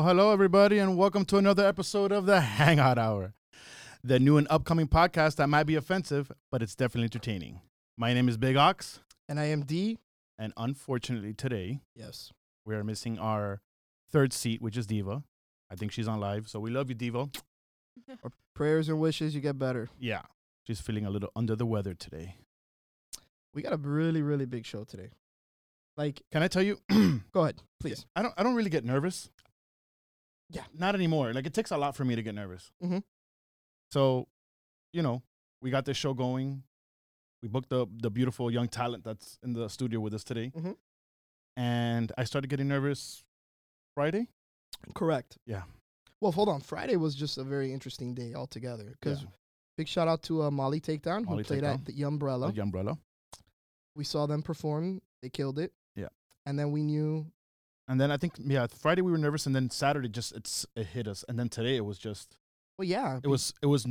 Well, hello, everybody, and welcome to another episode of the Hangout Hour, the new and upcoming podcast that might be offensive, but it's definitely entertaining. My name is Big Ox, And I am D. and unfortunately, today Yes. we are missing our third seat, which is Diva. I think she's on live, so we love you, Diva. our Prayers and wishes you get better. Yeah, she's feeling a little under the weather today. We got a really, really big show today. Like, Can I tell you? go ahead, please. I don't. I don't really get nervous. Yeah. Not anymore. Like it takes a lot for me to get nervous. Mhm. So, you know, we got this show going. We booked the the beautiful young talent that's in the studio with us today. Mhm. And I started getting nervous Friday. Correct. Yeah. Well, hold on. Friday was just a very interesting day altogether. Because Yeah. big shout out to uh, Molly Takedown, Molly who played Takedown. at the Umbrella. The umbrella. We saw them perform. They killed it. Yeah. And then we knew, And then I think yeah, Friday we were nervous, and then Saturday just it's it hit us, and then today it was just well, yeah. it was it was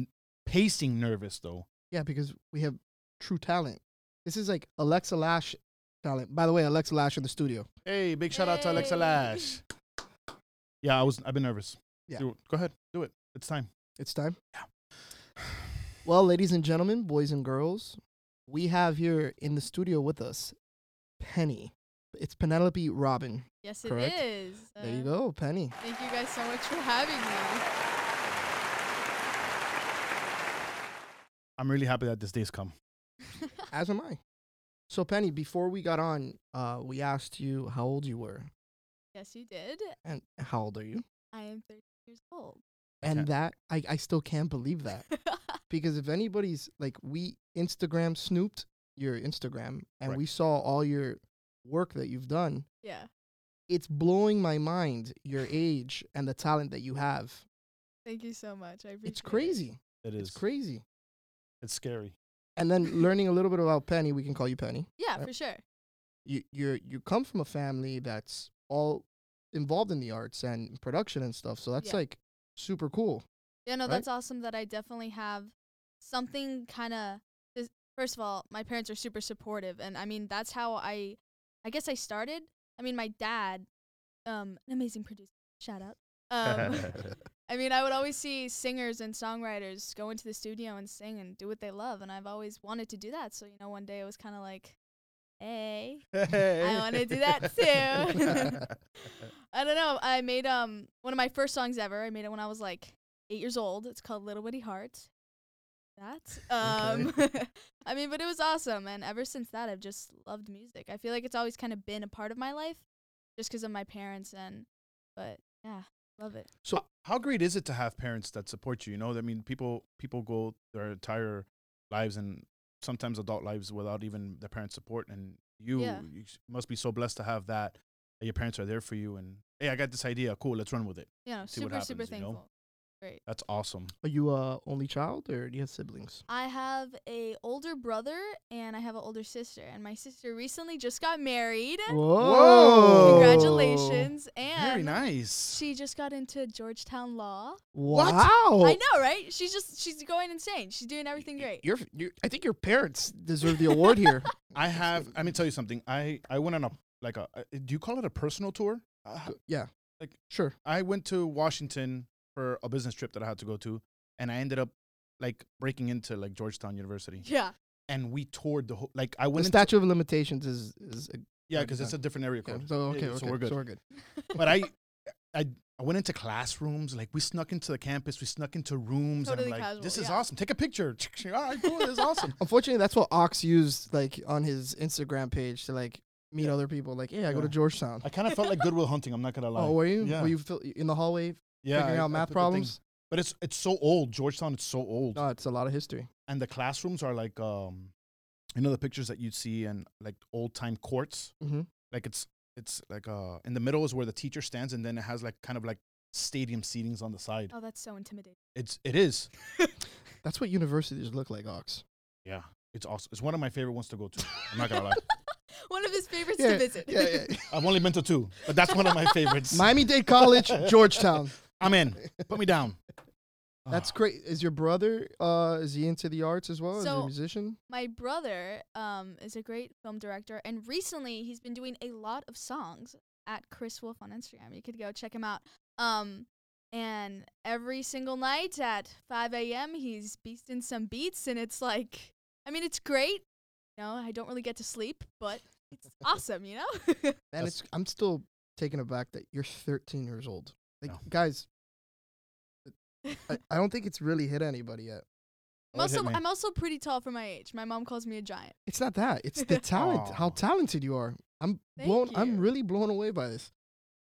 pacing nervous though. Yeah, because we have true talent. This is like Alexa Lash talent. By the way, Alexa Lash in the studio. Hey, big shout out to Alexa Lash. Yeah, I was I've been nervous. Yeah. Do. Go ahead, do it. It's time. It's time. Yeah. Well, ladies and gentlemen, boys and girls, we have here in the studio with us Penny. It's Penelope Robin. Yes, it is. Correct. There you Uh, go, Penny. Thank you guys so much for having me. I'm really happy that this day's come. As am I. So, Penny, before we got on, uh, we asked you how old you were. yes, you did. And how old are you? I am 13 years old. And Okay. that, I, I still can't believe that. because if anybody's like, we Instagram snooped your Instagram and Right. we saw all your work that you've done. yeah. It's blowing my mind, your age and the talent that you have. Thank you so much. I appreciate It's it. crazy. It is It's crazy. It's scary. And then learning a little bit about Penny, we can call you Penny. Yeah, Yep. for sure. You you're you come from a family that's all involved in the arts and production and stuff. So that's Yeah. like super cool. Yeah, no, Right? that's awesome that I definitely have something kind of. First of all, my parents are super supportive, and I mean that's how I, I guess I started. I mean, my dad, um, an amazing producer. Shout out. Um, I mean, I would always see singers and songwriters go into the studio and sing and do what they love, and I've always wanted to do that. So you know, one day it was kind of like, hey, I wanna do that too. I don't know. I made um one of my first songs ever. I made it when I was like eight years old. It's called Little Bitty Heart. That um, I mean, but it was awesome, and ever since that, I've just loved music. I feel like it's always kind of been a part of my life, just 'cause of my parents, and but yeah, love it. So how, great is it to have parents that support you? You know, I mean, people people go their entire lives and sometimes adult lives without even their parents' support, and you, Yeah. you must be so blessed to have that. Your parents are there for you, and hey, I got this idea. Cool, let's run with it. Yeah, See super super happens, you know? Thankful. Great. That's awesome. Are you a only child or do you have siblings? I have a older brother and I have an older sister, and my sister recently just got married. Whoa. Congratulations! And Very nice. She just got into Georgetown Law. What? Wow. I know, right? She's just she's going insane. She's doing everything great. You're, you I think your parents deserve the award here. I have. Let me tell you something. I I went on a like a. uh, Do you call it a personal tour? Uh, yeah. Like- sure. I went to Washington for a business trip that I had to go to, and I ended up like breaking into like Georgetown University, Yeah. and we toured the whole. Like I The went. into, statute of limitations is is a, yeah, because it's a different area okay. code. So okay, yeah, okay, so we're good. So we're good. but I, I, I went into classrooms. Like we snuck into the campus. We snuck into rooms. and I'm like, casual, this is yeah. awesome. Take a picture. All right, cool. This is awesome. Unfortunately, that's what Ox used like on his Instagram page to like meet other people. Like, yeah, I go to Georgetown. I kind of felt like Good Will Hunting. I'm not gonna oh, lie. Oh, were you? Yeah. Were you fil- in the hallway yeah, figuring I- out math put the thing- problems? But it's it's so old. Georgetown. It's so old. Oh, it's a lot of history. and the classrooms are like um you know the pictures that you'd see in like old time courts Mm-hmm. like it's it's like uh in the middle is where the teacher stands and then it has like kind of like stadium seatings on the side Oh, that's so intimidating. it's it is That's what universities look like, Ox. yeah it's awesome it's one of my favorite ones to go to i'm not gonna lie One of his favorites Yeah, to visit. yeah, yeah. i've only been to two but that's one of my favorites Miami Dade College, Georgetown. I'm in put me down That's great. Is your brother uh is he into the arts as well? is he a So- musician? My brother um is a great film director, and recently he's been doing a lot of songs at Chris Wolf on Instagram. You could go check him out. Um, and every single night at 5 a.m., he's beasting some beats, and it's like, I mean, it's great. You know, I don't really get to sleep, but it's awesome, you know? And That's- it's I'm still taken aback that you're 13 years old. Like, No. guys, I, I don't think it's really hit anybody yet. I'm it hit also. I'm also pretty tall for my age. My mom calls me a giant. It's not that. It's the talent. How talented you are. I'm Thank blown. I'm really blown away by this.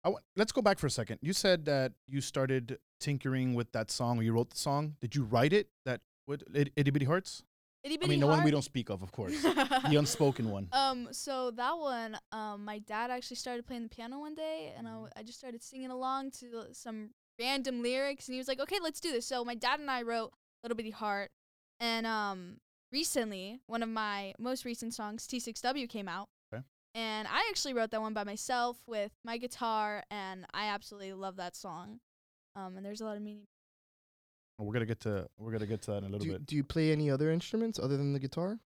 I w- let's go back for a second. You said that you started tinkering with that song, or you wrote the song. Did you write it? That what it, itty bitty hearts? Itty I mean, the one we don't speak of, of course. the unspoken one. Um, so that one, um, my dad actually started playing the piano one day, and I, w- I just started singing along to some random lyrics, and he was like, "Okay, let's do this." So my dad and I wrote "Little Bitty Heart," and um, recently, one of my most recent songs, "T6W," came out, Okay. and I actually wrote that one by myself with my guitar, and I absolutely love that song. Um, and there's a lot of meaning. We're gonna get to we're gonna get to that in a little Do you, bit. do you play any other instruments other than the guitar?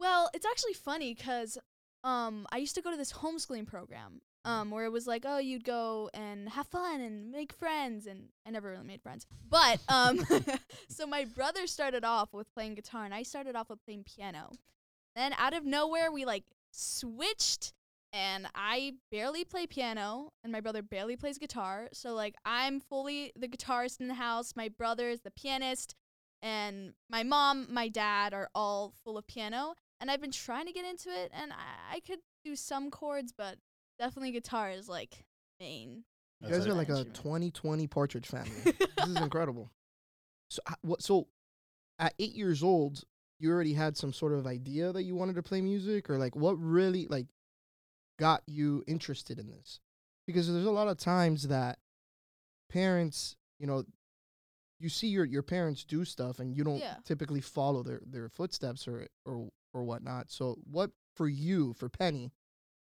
Well, it's actually funny 'cause um, I used to go to this homeschooling program um, where it was like, oh, you'd go and have fun and make friends, and I never really made friends. But um, so my brother started off with playing guitar, and I started off with playing piano. Then out of nowhere, we like switched, and I barely play piano, and my brother barely plays guitar. So like I'm fully the guitarist in the house. My brother is the pianist, and my mom, my dad are all full of piano. And I've been trying to get into it, and I, I could do some chords, but definitely guitar is like main. You guys are like a 2020 Partridge Family. this is incredible. So what? So at eight years old, you already had some sort of idea that you wanted to play music, or like what really like got you interested in this? Because there's a lot of times that parents, you know, you see your your parents do stuff, and you don't Yeah. typically follow their their footsteps or or or whatnot. So what for you, for Penny,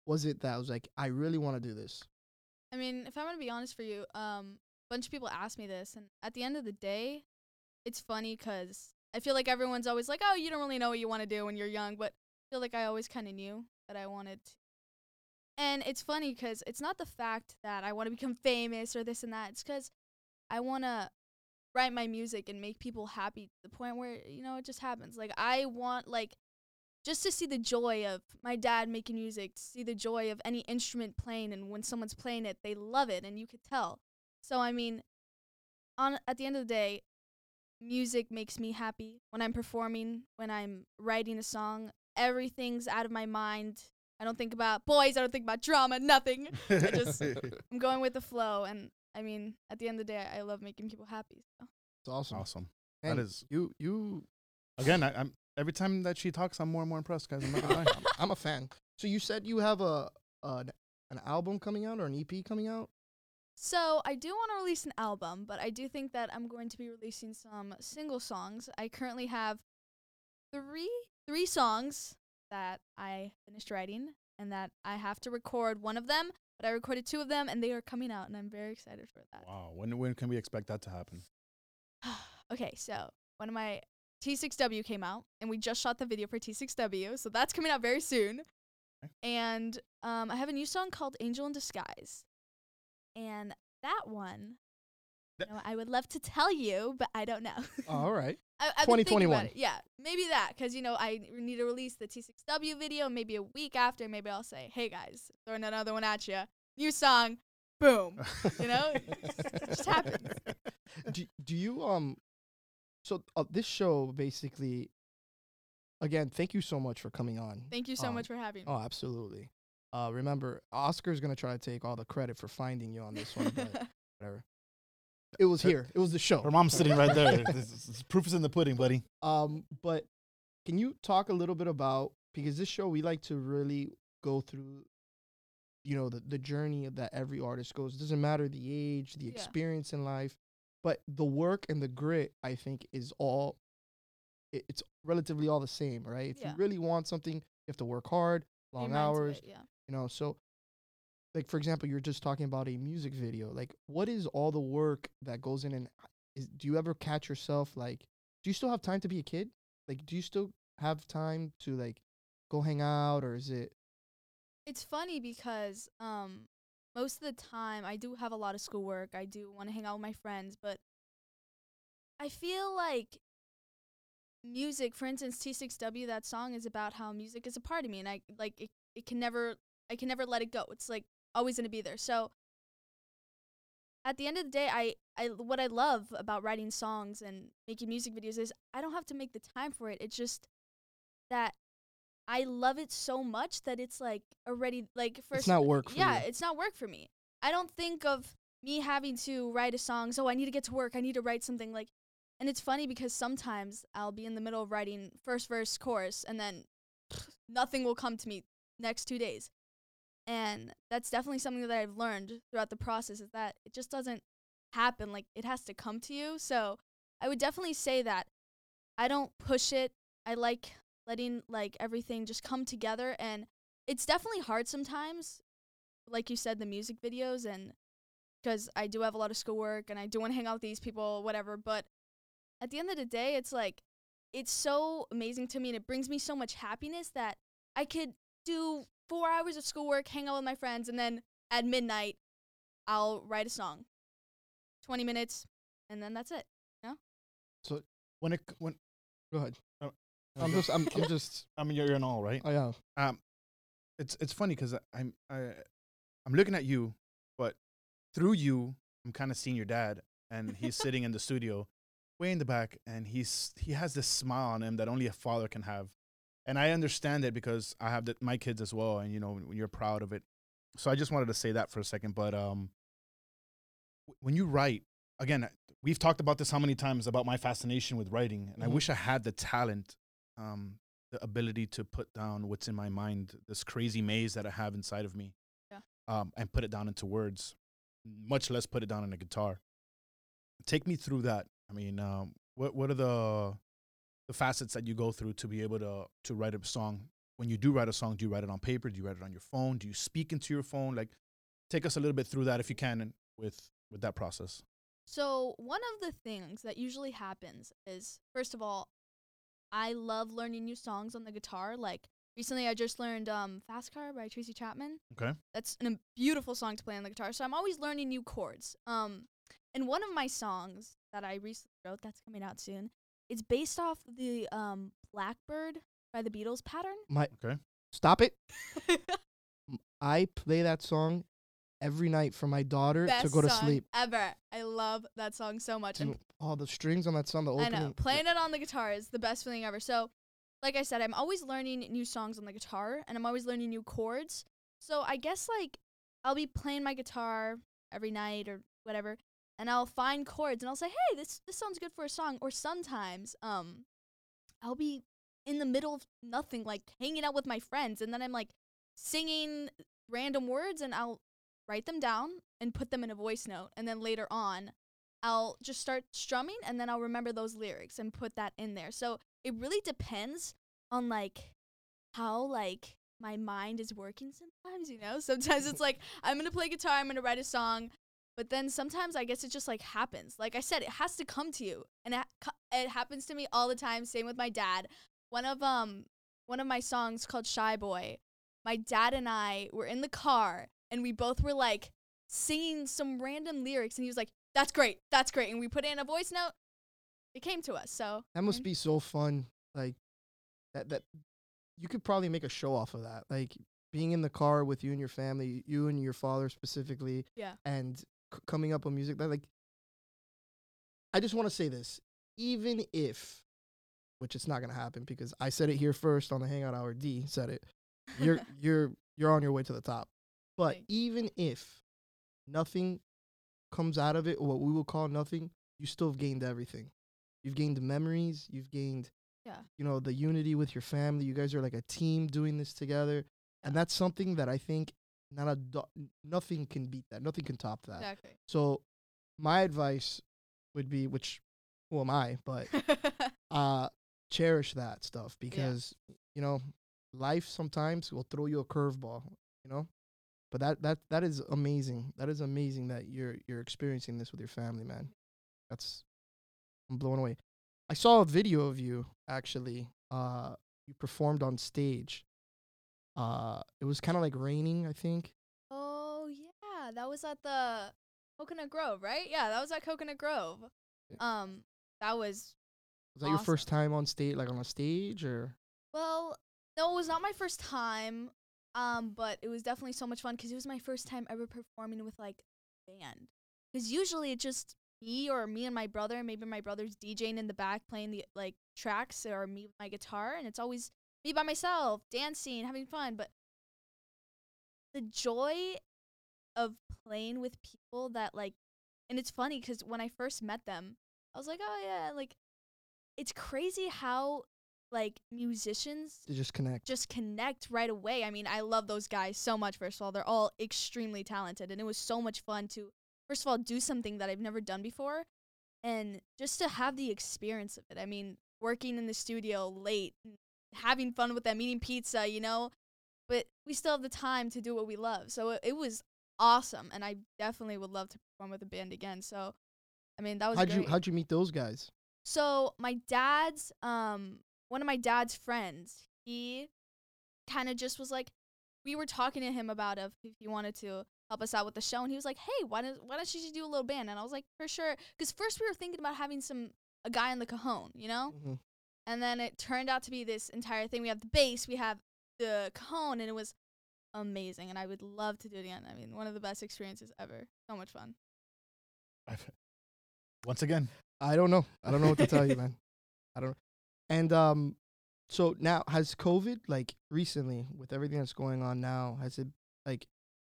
was it that was like I really want to do this? I mean, if I'm gonna be honest for you, um, a bunch of people ask me this, and at the end of the day, it's funny 'cause I feel like everyone's always like, "Oh, you don't really know what you want to do when you're young," but I feel like I always kind of knew that I wanted. To. And it's funny 'cause it's not the fact that I want to become famous or this and that. It's 'cause I want to write my music and make people happy to the point where you know it just happens. Like I want like just to see the joy of my dad making music, to see the joy of any instrument playing, and when someone's playing it, they love it, and you could tell. So I mean, on at the end of the day, music makes me happy when I'm performing, when I'm writing a song. Everything's out of my mind. I don't think about boys. I don't think about drama. Nothing. I just- I'm going with the flow, and I mean, at the end of the day, I love making people happy. So. It's awesome. awesome. Hey, That is you you again. I, I'm every time that she talks, I'm more and more impressed, guys. I'm not gonna lie. I'm, I'm a fan. So you said you have a an, an album coming out or an EP coming out? So I do want to release an album, but I do think that I'm going to be releasing some single songs. I currently have three three songs that I finished writing and that I have to record one of them, but I recorded two of them and they are coming out and I'm very excited for that. wow. When when can we expect that to happen? okay, so one of my T6W came out and we just shot the video for T6W, so that's coming out very soon. Okay. And um, I have a new song called Angel in Disguise. And that one, you know, I would love to tell you, but I don't know. Oh, all right. I, I've 2021. Yeah, maybe that, because, you know, I need to release the T6W video. Maybe a week after, maybe I'll say, hey guys, throwing another one at you. New song, boom. You know, it just happens. do, do you um so uh, this show basically again, thank you so much for coming on. Thank you so Um, much for having me. Oh, absolutely. Uh remember, Oscar's going to try to take all the credit for finding you on this one, but whatever. It was here. It was the show. Her mom's sitting right there. This is- this proof is in the pudding, buddy. Um, but can you talk a little bit about because this show we like to really go through, you know, the the journey that every artist goes. It doesn't matter the age, the Yeah. experience in life, but the work and the grit. I think is all. It, it's relatively all the same, right? If Yeah. you really want something, you have to work hard, long mindful hours, it, yeah. you know. So, like for example, you're just talking about a music video. Like, what is all the work that goes in, and is, do you ever catch yourself like? Do you still have time to be a kid? Like, do you still have time to like go hang out, or is it? It's funny because um most of the time I do have a lot of schoolwork. I do want to hang out with my friends, but I feel like music, for instance, T6W, that song is about how music is a part of me and I like it, it can never I can never let it go. It's like always going to be there. So at the end of the day, I, I what I love about writing songs and making music videos is I don't have to make the time for it. It's just that I love it so much that it's like already like first it's not work for yeah, you. it's not work for me. I don't think of me having to write a song. So I need to get to work. I need to write something like and it's funny because sometimes I'll be in the middle of writing first verse chorus and then nothing will come to me next 2 days. And that's definitely something that I've learned throughout the process is that it just doesn't happen like it has to come to you. So I would definitely say that I don't push it. I like letting like everything just come together and it's definitely hard sometimes like you said the music videos and because I do have a lot of schoolwork and I do want to hang out with these people whatever but at the end of the day it's like it's so amazing to me and it brings me so much happiness that I could do 4 hours of schoolwork hang out with my friends and then at midnight I'll write a song 20 minutes and then that's it Yeah. So When it c- when Go ahead. Oh, I'm just I'm, I'm just I mean you're, you're in all right. oh yeah. Um, it's it's funny because I'm I I'm looking at you, but through you, I'm kind of seeing your dad, and he's sitting in the studio, way in the back, and he's he has this smile on him that only a father can have, and I understand it because I have the, my kids as well, and you know when you're proud of it. So I just wanted to say that for a second, but um, when you write, again, we've talked about this how many times about my fascination with writing, and I Mhm. wish I had the talent, um, the ability to put down what's in my mind, this crazy maze that I have inside of me, Yeah. um, and put it down into words, much less put it down on a guitar. Take me through that. I mean, um, what what are the the facets that you go through to be able to to write a song? When you do write a song, do you write it on paper? Do you write it on your phone? Do you speak into your phone? Like, take us a little bit through that if you can, with with that process. So, one of the things that usually happens is first of all, I love learning new songs on the guitar. Like recently I just learned um Fast Car by Tracy Chapman. Okay. That's an, a beautiful song to play on the guitar. So I'm always learning new chords. Um and one of my songs that I recently wrote that's coming out soon, it's based off the um Blackbird by the Beatles pattern. My Okay. stop it. I play that song every night for my daughter Best to go to song sleep. ever. I love that song so much. And Dude, all the strings on that song, the I opening. know. Playing it on the guitar is the best feeling ever. So, like I said, I'm always learning new songs on the guitar and I'm always learning new chords. So, I guess like I'll be playing my guitar every night or whatever and I'll find chords and I'll say, "Hey, this this sounds good for a song." Or sometimes um I'll be in the middle of nothing like hanging out with my friends and then I'm like singing random words and I'll write them down and put them in a voice note and then later on I'll just start strumming and then I'll remember those lyrics and put that in there. So it really depends on like how like my mind is working sometimes, you know? Sometimes it's like I'm to play guitar, I'm to write a song, but then sometimes I guess it just like happens. Like I said, it has to come to you. And it, it happens to me all the time, same with my dad. One of um one of my songs called Shy Boy. My dad and I were in the car and we both were like singing some random lyrics and he was like that's great. That's great. And we put in a voice note. It came to us. So That must mm, be so fun. Like that that you could probably make a show off of that. Like being in the car with you and your family, you and your father specifically, Yeah. and c- coming up on music that like I just want to say this. Even if which it's not going to happen because I said it here first on the Hangout Hour D said it. You're you're you're on your way to the top. But even if nothing comes out of it or what we will call nothing, you still have gained everything. You've gained the memories, you've gained Yeah. you know, the unity with your family. You guys are like a team doing this together. And that's something that I think not a do- nothing can beat that. Nothing can top that. exactly. So my advice would be which who am I, but uh cherish that stuff because you know, life sometimes will throw you a curveball, you know? But that that that is amazing. That is amazing that you're you're experiencing this with your family, man. That's I'm blown away. I saw a video of you actually. Uh you performed on stage. Uh it was kind of like raining, I think. oh yeah. that was at the Coconut Grove, right? Yeah, that was at Coconut Grove. Yeah. Um, that was Was that your first time on stage, like on a stage, or well, no, it was not my first time. Um, but it was definitely so much fun because it was my first time ever performing with like a band. Because usually it's just me or me and my brother, maybe my brother's DJing in the back playing the like tracks, or me with my guitar, and it's always me by myself dancing, having fun. But the joy of playing with people that like, and it's funny because when I first met them, I was like, oh yeah, like it's crazy how like musicians to just connect? just connect right away. I mean, I love those guys so much. First of all, they're all extremely talented, and it was so much fun to first of all do something that I've never done before, and just to have the experience of it. I mean, working in the studio late, having fun with them, eating pizza, you know, but we still have the time to do what we love. So it, it was awesome, and I definitely would love to perform with a band again. So, I mean, that was How'd great. you how'd you meet those guys? So my dad's um one of my dad's friends, he kind of just was like we were talking to him about if, he wanted to help us out with the show and he was like, "Hey, why don't why don't you just do a little band?" And I was like, "For sure." Cuz first we were thinking about having some a guy in the cajon, you know? Mhm. And then it turned out to be this entire thing. We have the bass, we have the cone, and it was amazing and I would love to do it again. I mean, one of the best experiences ever. So much fun. I've- Once again, I don't know. I don't know what to tell you, man. I don't. And um, so now has COVID like recently with everything that's going on now? Has it like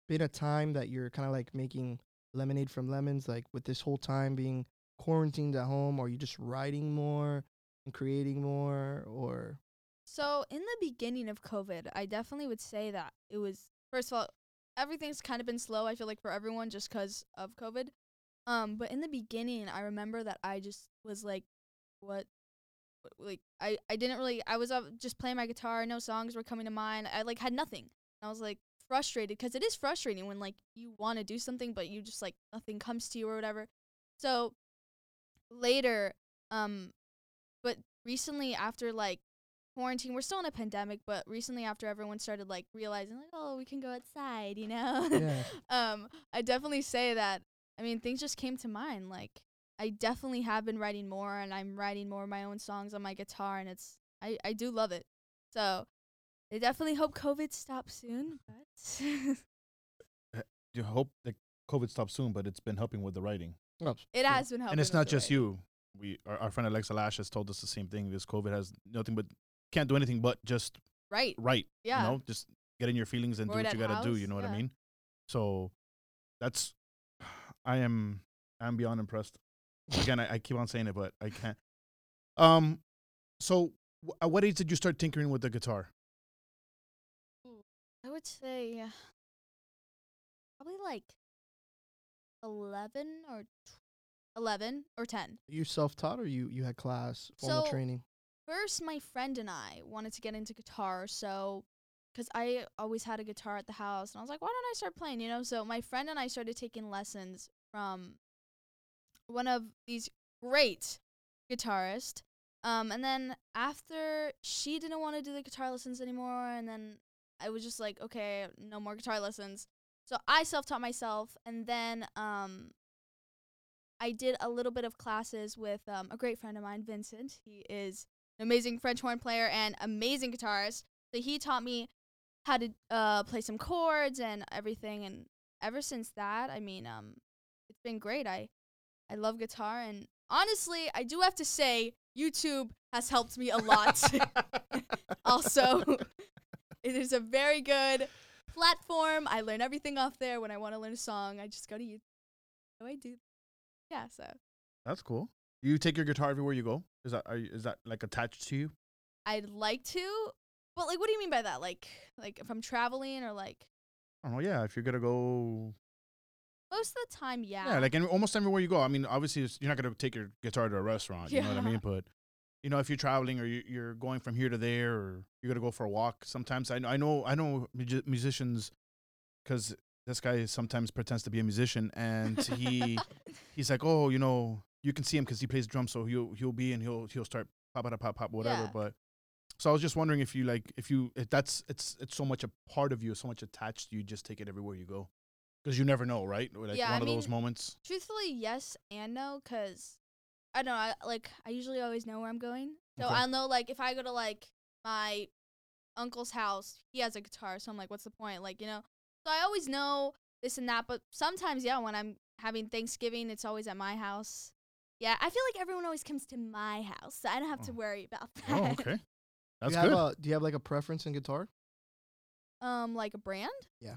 been a time that you're kind of like making lemonade from lemons? Like with this whole time being quarantined at home, or are you just writing more and creating more, or So in the beginning of COVID, I definitely would say that it was first of all, everything's kind of been slow. I feel like for everyone just 'cause of COVID. Um, but in the beginning, I remember that I just was like, what, like I I didn't really I was uh, just playing my guitar. No songs were coming to mind. I like had nothing. I was like frustrated because it is frustrating when like you want to do something but you just like nothing comes to you or whatever. So later, um, but recently after like quarantine. We're still in a pandemic, but recently after everyone started like realizing like, oh, we can go outside, you know. Yeah. um, I definitely say that. I mean, things just came to mind. Like, I definitely have been writing more, and I'm writing more of my own songs on my guitar, and it's I I do love it. So, I definitely hope COVID stops soon, but you hope that COVID stops soon, but it's been helping with the writing. It yeah. has been helping. and it's not just writing. you. We our, our friend Alexa Lash has told us the same thing. This COVID has nothing but can't do anything but just right? write. Yeah. You know, just get in your feelings and do what you gotta do. You know what I mean? So that's I am I'm beyond impressed. Again, I, I keep on saying it, but I can't. Um, so w- at what age did you start tinkering with the guitar? I would say uh, probably like eleven or tw- eleven or ten. you self-taught or you you had class formal So- training? First, my friend and I wanted to get into guitar, so because I always had a guitar at the house, and I was like, why don't I start playing? You know, so my friend and I started taking lessons from one of these great guitarists. Um, and then after she didn't want to do the guitar lessons anymore, and then I was just like, okay, no more guitar lessons. So I self-taught myself, and then um, I did a little bit of classes with um, a great friend of mine, Vincent. He is an amazing French horn player and amazing guitarist. So he taught me how to uh, play some chords and everything. And ever since that, I mean, um, it's been great. I I love guitar, and honestly, I do have to say, YouTube has helped me a lot. also, it is a very good platform. I learn everything off there. When I want to learn a song, I just go to YouTube. So I do. Yeah. So That's cool. You take your guitar everywhere you go. Is that are you, is that like attached to you? I'd like to, but like, what do you mean by that? Like, like if I'm traveling or like I don't know. Yeah, if you're gonna go, most of the time, yeah. yeah, like any, almost everywhere you go. I mean, obviously it's, you're not gonna take your guitar to a restaurant. Yeah. You know what I mean? But you know, if you're traveling or you, you're going from here to there, or you're gonna go for a walk, sometimes I know I know I know musicians because this guy sometimes pretends to be a musician, and he he's like, oh, you know, you can see him because he plays drums, so he'll he'll be and he'll he'll start pop pop pop pop whatever. Yeah. But so I was just wondering if you like if you if that's it's it's so much a part of you, so much attached to you, just take it everywhere you go. Because you never know, right? Like Yeah, one I of those moments. Truthfully, yes and no, cause I don't know. I, like I usually always know where I'm going, so Okay. I'll know like if I go to like my uncle's house, he has a guitar, so I'm like, what's the point? Like you know, so I always know this and that. But sometimes, yeah, when I'm having Thanksgiving, it's always at my house. Yeah, I feel like everyone always comes to my house, so I don't have to Oh. worry about that. Oh, okay. That's do you good. Have a, do you have like a preference in guitar? Um, like a brand? Yeah.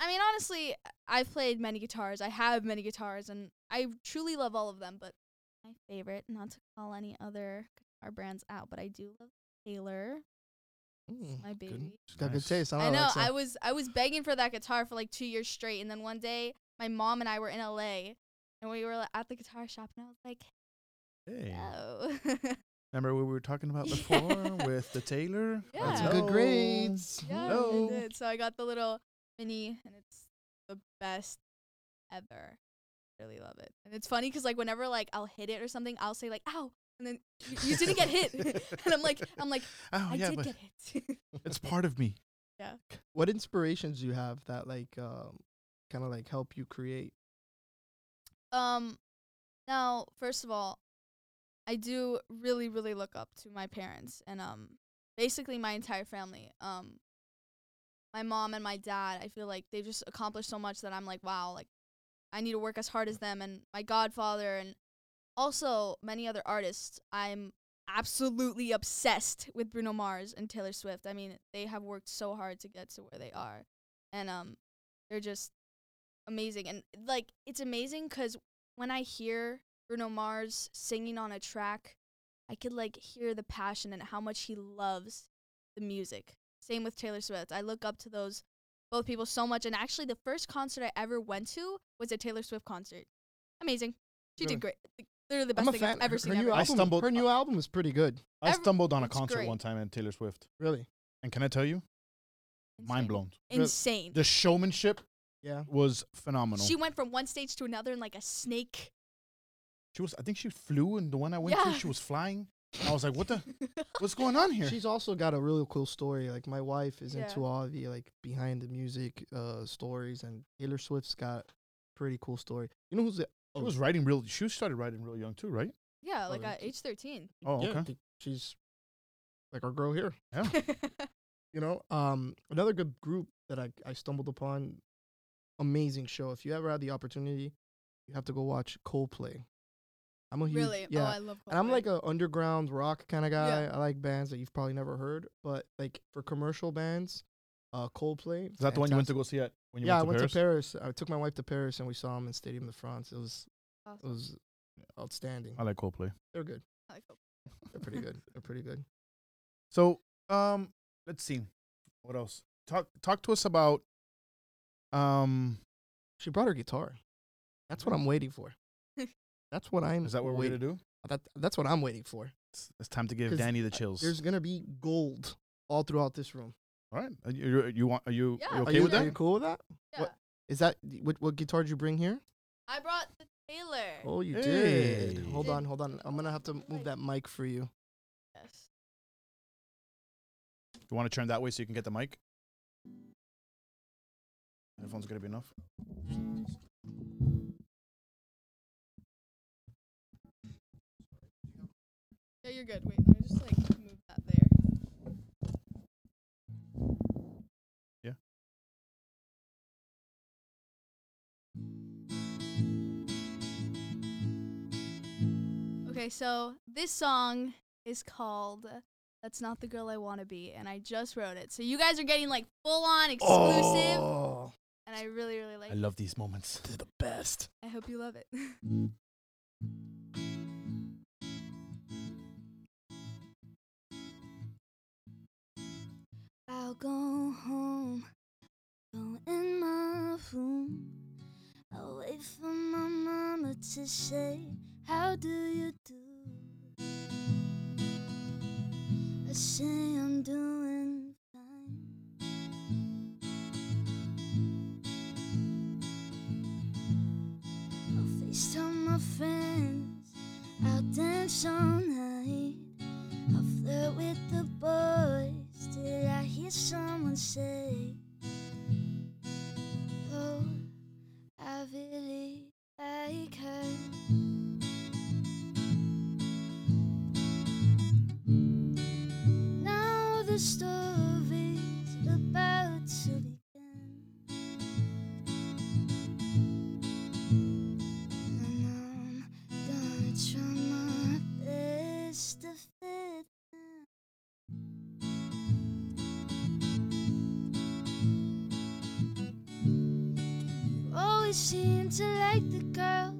I mean, honestly, I've played many guitars. I have many guitars, and I truly love all of them. But my favorite, not to call any other guitar brands out, but I do love Taylor, Mm, my good. baby. She's got Nice. good taste. I don't know. Alexa. I was I was begging for that guitar for like two years straight, and then one day my mom and I were in LA, and we were at the guitar shop, and I was like, hey. no. Remember what we were talking about Yeah. before with the Taylor? Yeah. Got some Hello. good grades. Yeah, Hello. I did. So I got the little mini, and it's the best ever. Really love it, and it's funny because like whenever like I'll hit it or something, I'll say like "ow," and then you, you didn't get hit, and I'm like, I'm like, Oh, I yeah, did get hit. it's part of me. Yeah. What inspirations do you have that like um, kind of like help you create? um, now first of all, I do really really look up to my parents and um basically my entire family. Um, my mom and my dad, I feel like they've just accomplished so much that I'm like, wow, like I need to work as hard as them and my godfather and also many other artists. I'm absolutely obsessed with Bruno Mars and Taylor Swift. I mean, they have worked so hard to get to where they are. And um they're just amazing and like it's amazing cuz when I hear Bruno Mars singing on a track, I could like hear the passion and how much he loves the music. Same with Taylor Swift. I look up to those both people so much. And actually, the first concert I ever went to was a Taylor Swift concert. Amazing. She Really? did great. Like, Literally the best thing fan. I've ever her, seen. her ever. new I album, stumbled- her new album is pretty good. I Every- stumbled on a concert great. one time in Taylor Swift, Really? and can I tell you, mind blown. Insane. The showmanship Yeah. was phenomenal. She went from one stage to another in like a snake. She was, I think she flew, and the one I went to, she was flying. I was like, what the, what's going on here? She's also got a really cool story. Like my wife is Yeah. into all the like behind the music uh stories, and Taylor Swift's got pretty cool story. You know who's the? She was writing real. She started writing real young too, right? yeah, like at age 13. Oh, Yeah, okay. she's like our girl here. Yeah. You know, um, another good group that I I stumbled upon. Amazing show. If you ever had the opportunity, you have to go watch Coldplay. I'm a huge really? yeah. Oh, I love Coldplay. And I'm like a underground rock kind of guy. Yeah. I like bands that you've probably never heard, but like for commercial bands, uh, Coldplay. Is that the one you went to go see at when you yeah, went to I went Paris? to Paris. I took my wife to Paris, and we saw them in Stadium de France. It was it was outstanding. I like Coldplay. They're good. I like Coldplay. They're pretty good. They're pretty good. So, um, let's see, what else? Talk talk to us about, um, She brought her guitar. That's what I'm waiting for. That's what I'm. is that what we're waiting. gonna do? That, that's what I'm waiting for. It's, it's time to give Danny the chills. There's gonna be gold all throughout this room. All right, are uh, you, you- you want? Are you, Yeah, are you okay are you, with Are that? you cool with that? Yeah. What- Is that what, what guitar did you bring here? I brought the Taylor. Oh, you Hey. did. Hold Did- on, hold on. I'm gonna have to move that mic for you. Yes. You want to turn that way so you can get the mic? Headphones gonna be enough. Yeah, you're good. Wait, Okay, so this song is called That's Not the Girl I Want to Be, and I just wrote it. So you guys are getting like full on exclusive, Oh, and I really, really like I it. love these moments. they're the best. I hope you love it. I'll go home, go in my room. I'll wait for my mama to say, How do you do? I say I'm doing fine. I'll FaceTime my friends. I'll dance all seem to like the girls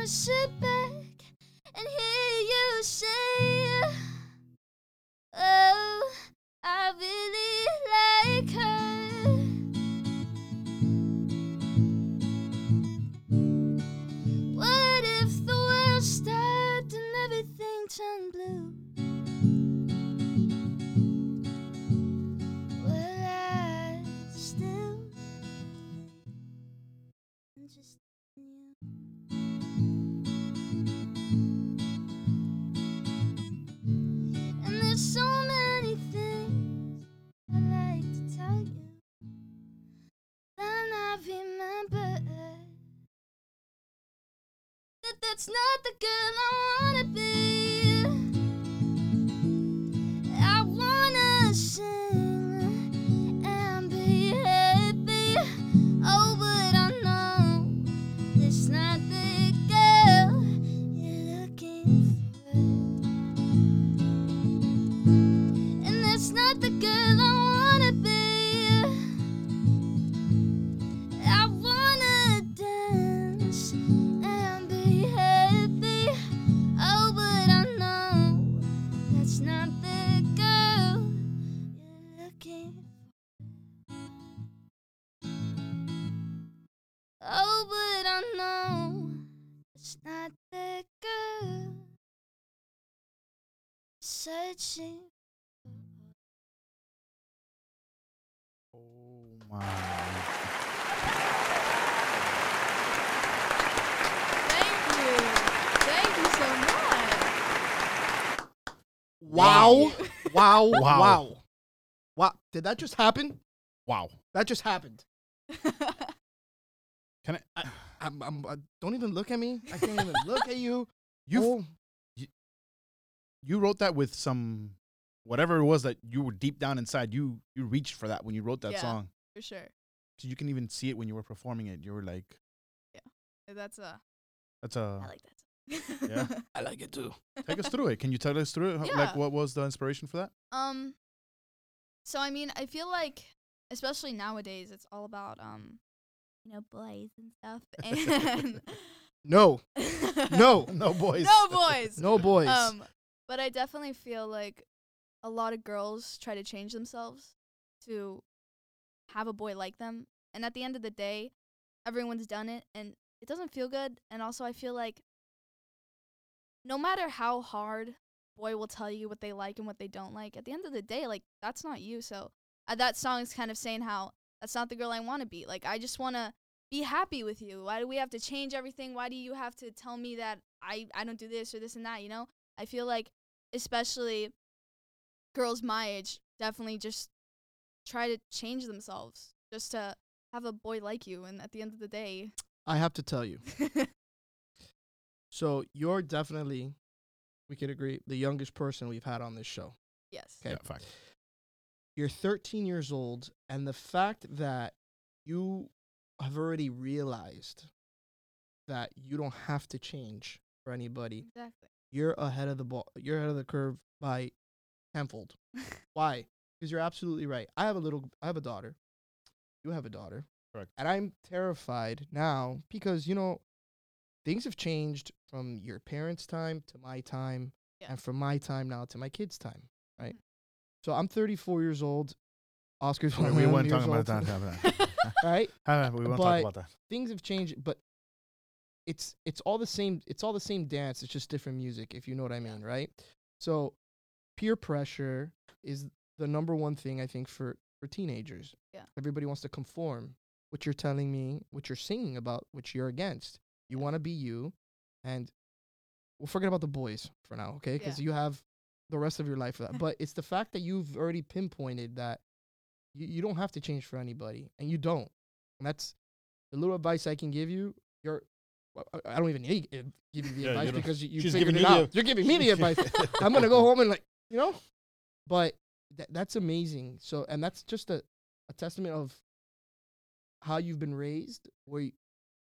just wanna sit searching. Oh my. Thank you. Thank you so much. Wow. Thank wow. Wow. Wow. Wow. Did that just happen? Wow. That just happened. you. Can I? I'm, I'm, uh, don't even look at me. I can't even look at you. You Oh, you wrote that with some whatever it was that you were deep down inside. You you reached for that when you wrote that Yeah. song. For sure. 'Cause you can even see it when you were performing it. You were like, Yeah. That's a. "That's a i like that. Yeah. I like it too. Take us through it. Can you tell us through it? Yeah. Like, what was the inspiration for that? Um, so I mean, I feel like, especially nowadays, it's all about um, you know, boys and stuff. And No. No. No boys. no boys. No boys. Um, but I definitely feel like a lot of girls try to change themselves to have a boy like them, and at the end of the day, everyone's done it, and it doesn't feel good. And also, I feel like no matter how hard boy will tell you what they like and what they don't like, at the end of the day, like that's not you. So uh, that song is kind of saying how that's not the girl I want to be. Like I just want to be happy with you. Why do we have to change everything? Why do you have to tell me that I I don't do this or this and that, you know? I feel like especially girls my age definitely just try to change themselves just to have a boy like you and at the end of the day I have to tell you, So you're definitely, we could agree, the youngest person we've had on this show. Yes. Okay. Yeah, fact. You're 13 years old, and the fact that you have already realized that you don't have to change for anybody, Exactly. You're ahead of the ball. You're ahead of the curve by tenfold. Why? Because you're absolutely right. I have a little. I have a daughter. You have a daughter. Correct. And I'm terrified now because you know things have changed from your parents' time to my time, Yeah. and from my time now to my kids' time. Right. Mhm. So I'm 34 years old. Oscar's We, weren't talking about old. that. that- Right. that. we won't But- talk about that. things have changed, but it's it's all the same. It's all the same dance. It's just different music, if you know what I mean, right? So, peer pressure is the number one thing I think for for teenagers. Yeah. everybody wants to conform. What you're telling me, what you're singing about, which you're against. You want to be you, and we'll forget about the boys for now, okay? Because Yeah. you have the rest of your life for that. but it's the fact that you've already pinpointed that you, you don't have to change for anybody, and you don't. And that's the little advice I can give you. You're, I- I don't even need to give you the Yeah, advice don't- because you, you she's figured giving it me the- out. You're giving me the advice. I'm gonna go home and like, you know, but tha- that's amazing. So, and that's just a, a testament of how you've been raised, where you,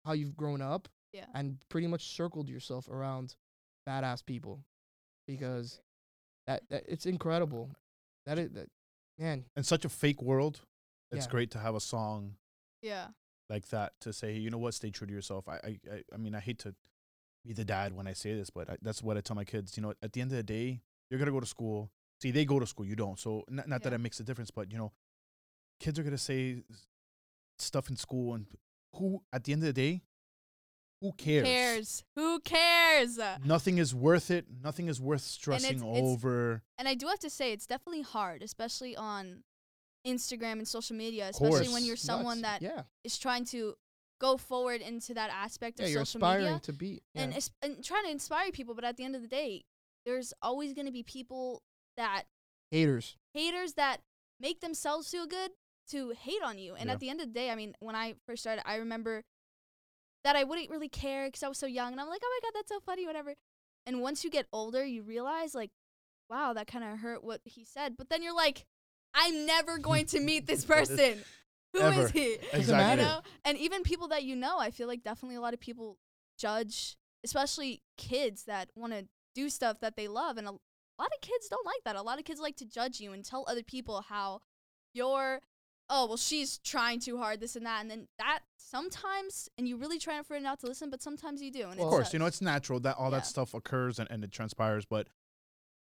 how you've grown up, Yeah. and pretty much circled yourself around badass people, because that, that it's incredible. That is that, man. In such a fake world, it's Yeah. great to have a song Yeah. Like that to say, you know what, stay true to yourself. I, I, I, mean, I hate to be the dad when I say this, but I, that's what I tell my kids. You know, at the end of the day, you're gonna go to school. See, they go to school, you don't. So not, not that it makes a difference, but you know, kids are gonna say stuff in school, and who, at the end of the day, who cares? Cares. Who cares? Nothing is worth it. Nothing is worth stressing it's- over. And I do have to say, it's definitely hard, especially on Instagram and social media, especially when you're someone Nuts. that yeah, is trying to go forward into that aspect yeah, of you're social aspiring media to be. Yeah. and, and trying to inspire people. But at the end of the day, there's always going to be people that haters. haters that make themselves feel good to hate on you. And Yeah. at the end of the day, I mean, when I first started, I remember that I wouldn't really care because I was so young, and I'm like, oh my god, that's so funny, whatever. And once you get older, you realize like, wow, that kind of hurt what he said. But then you're like, I'm never going to meet this person. Who is Ever. he? Doesn't You know? And even people that you know, I feel like definitely a lot of people judge, especially kids that want to do stuff that they love. And a lot of kids don't like that. A lot of kids like to judge you and tell other people how you're, oh, well, she's trying too hard, this and that. And then that sometimes, and you really try for it not to listen, but sometimes you do. And Well, of course, you know it's natural that all Yeah. that stuff occurs and, and it transpires. But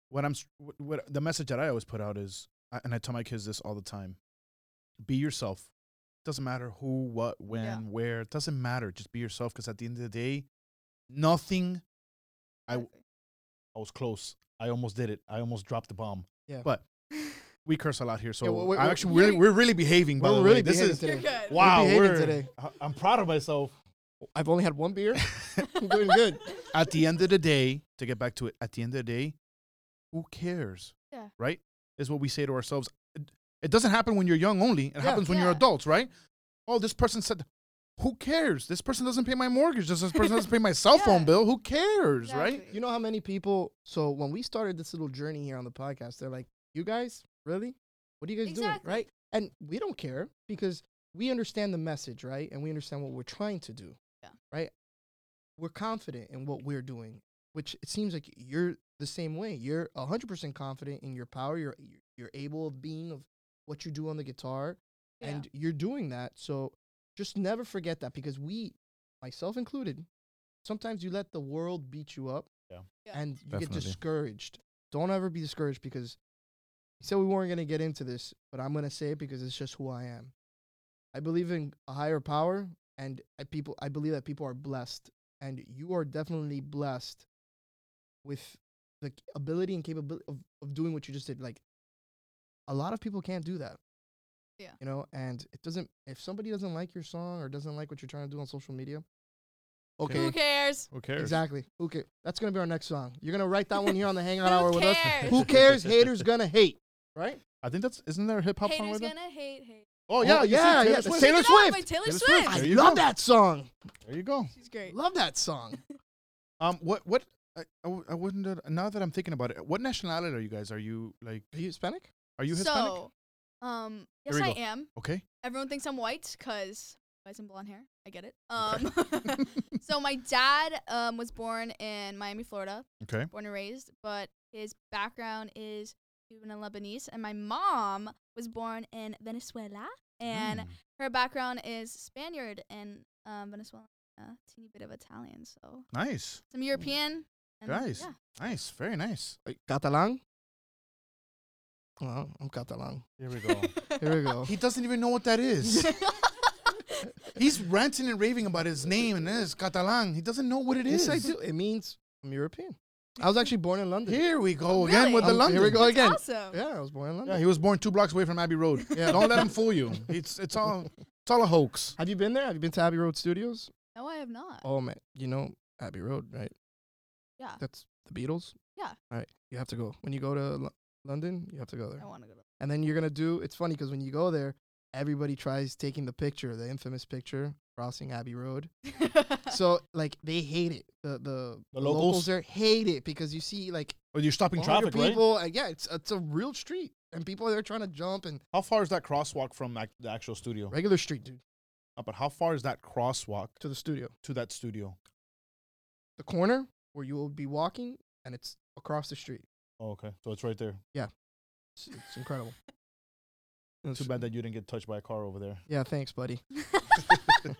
what I'm, what, what the message that I always put out is, I- and I tell my kids this all the time: be yourself. Doesn't matter who, what, when, Yeah. where. It doesn't matter. Just be yourself. Because at the end of the day, nothing. I I was close. I almost did it. I almost dropped the bomb. Yeah. But we curse a lot here, so we're- we're- I'm actually we're- really we're really behaving. By We're the really way, this behaving is today. You're good. wow. behaving We're, today. I- I'm proud of myself. I've only had one beer. I'm doing good. at the end of the day, to get back to it, at the end of the day, who cares? Yeah. Right? Is what we say to ourselves. It, it doesn't happen when you're young only. It Yeah. happens when you're adults, right? Oh, this person said, who cares? This person doesn't pay my mortgage. This person doesn't pay my cell phone Yeah. bill. Who cares, right? You know how many people? So when we started this little journey here on the podcast, they're like, "You guys, really? What are you guys Exactly. doing?" Right? And we don't care because we understand the message, right? And we understand what we're trying to do. Yeah. Right? We're confident in what we're doing, which it seems like you're the same way. You're 100% confident in your power. You're you're able of being of what you do on the guitar, Yeah. and you're doing that. So just never forget that because we, myself included, sometimes you let the world beat you up Yeah. Yeah. and you get discouraged. Don't ever be discouraged because he said we weren't going to get into this, but I'm going to say it because it's just who I am. I believe in a higher power and I people I believe that people are blessed and you are definitely blessed with the ability and capability of, of doing what you just did like a lot of people can't do that. Yeah. You know, and it doesn't if somebody doesn't like your song or doesn't like what you're trying to do on social media, okay, Who cares? Who cares? Exactly. Who cares? That's gonna be our next song. You're gonna write that one here on the Hangout Hour with us. cares? Who cares? Haters gonna hate. Right? I think that's isn't there a hip hop song Haters like that? gonna hate, hate. Oh Oh, yeah, you yeah, Taylor yeah, Swift. Taylor Check it out Swift. by Taylor Taylor Swift. Swift. I love go. that song. There you go. She's great. Love that song. Um, what what I, I, I wouldn't. uh, Now that I'm thinking about it, what nationality are you guys? Are you like? Are you Hispanic? Are you Hispanic? So, um, yes, I go. am. okay. Everyone thinks I'm white because guys and blonde hair. I get it. Um, so my dad um was born in Miami, Florida, Okay. born and raised, but his background is Cuban and Lebanese, and my mom was born in Venezuela, and Mm. her background is Spaniard and um Venezuelan, a teeny bit of Italian, so nice, some European. And Guys. yeah. nice, very nice. Like, Catalan? Well, I'm Catalan. Here we go. Here we go. he doesn't even know what that is. He's ranting and raving about his name and this Catalan. He doesn't know what it is. yes, I do. It means I'm European. I was actually born in London. Here we go Oh, again really? with the Um, London. here we go That's again. awesome. Yeah, I was born in London. Yeah, he was born two blocks away from Abbey Road. Yeah, don't let him fool you. It's it's all it's all a hoax. Have you been there? Have you been to Abbey Road Studios? No, I have not. Oh man, you know Abbey Road, right? Yeah. That's the Beatles. Yeah. All right, you have to go when you go to Lo- London. You have to go there, I want to go to. and then you're gonna do. It's funny because when you go there, everybody tries taking the picture, the infamous picture crossing Abbey Road. so like they hate it. The the, The locals? locals? there hate it because you see like Well, you're stopping 100 traffic, right? people. And yeah, it's it's a real street, and people are there trying to jump and How far is that crosswalk from ac- the actual studio? regular street, dude, Uh, but how far is that crosswalk to the studio. to that studio? The corner where you will be walking, and it's across the street. Oh, okay. So it's right there. It's, it's incredible. Too bad that you didn't get touched by a car over there. Yeah, thanks, buddy.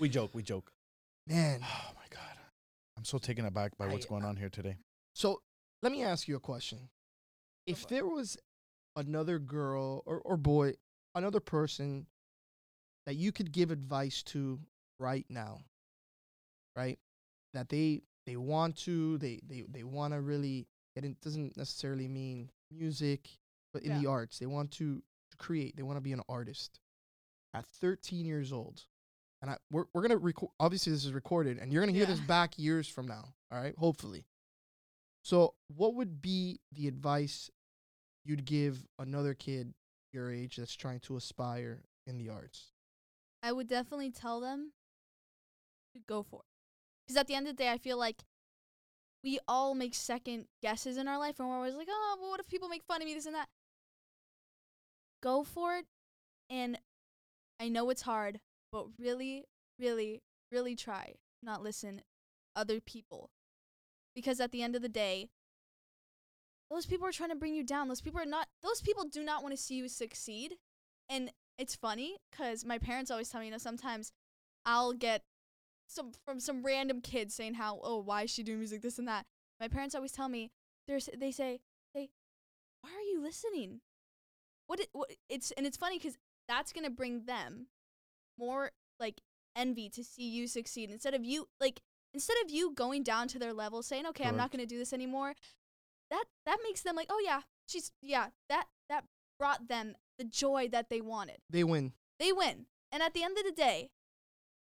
We joke. We joke. Man, Oh my god, I'm so taken aback by what's I- going on here today. so let me ask you a question. If there was another girl or, or boy, another person that you could give advice to right now, right? That they they want to, they they, they want to really and it doesn't necessarily mean music, but in Yeah. the arts. They want to, to create, they want to be an artist. At 13 years old, and I, we're, we're going to record, obviously, this is recorded, and you're going to hear Yeah. this back years from now, all right? Hopefully. So, what would be the advice you'd give another kid your age that's trying to aspire in the arts? I would definitely tell them to go for it. Because at the end of the day, I feel like we all make second guesses in our life, and we're always like, oh, well, what if people make fun of me, this and that? Go for it. And I know it's hard, but really, really, really try not listen other people. Because at the end of the day, those people are trying to bring you down. Those people are not, those people do not want to see you succeed. And it's funny because my parents always tell me, you know, sometimes I'll get some from some random kid saying how, oh, why is she doing music, this and that. My parents always tell me, there's, they say, they, why are you listening? What, it, what it's and it's funny because that's gonna bring them more like envy to see you succeed instead of you like instead of you going down to their level saying, okay, I'm not gonna do this anymore. That that makes them like, oh yeah, she's yeah that that brought them the joy that they wanted. They win. They win. And at the end of the day,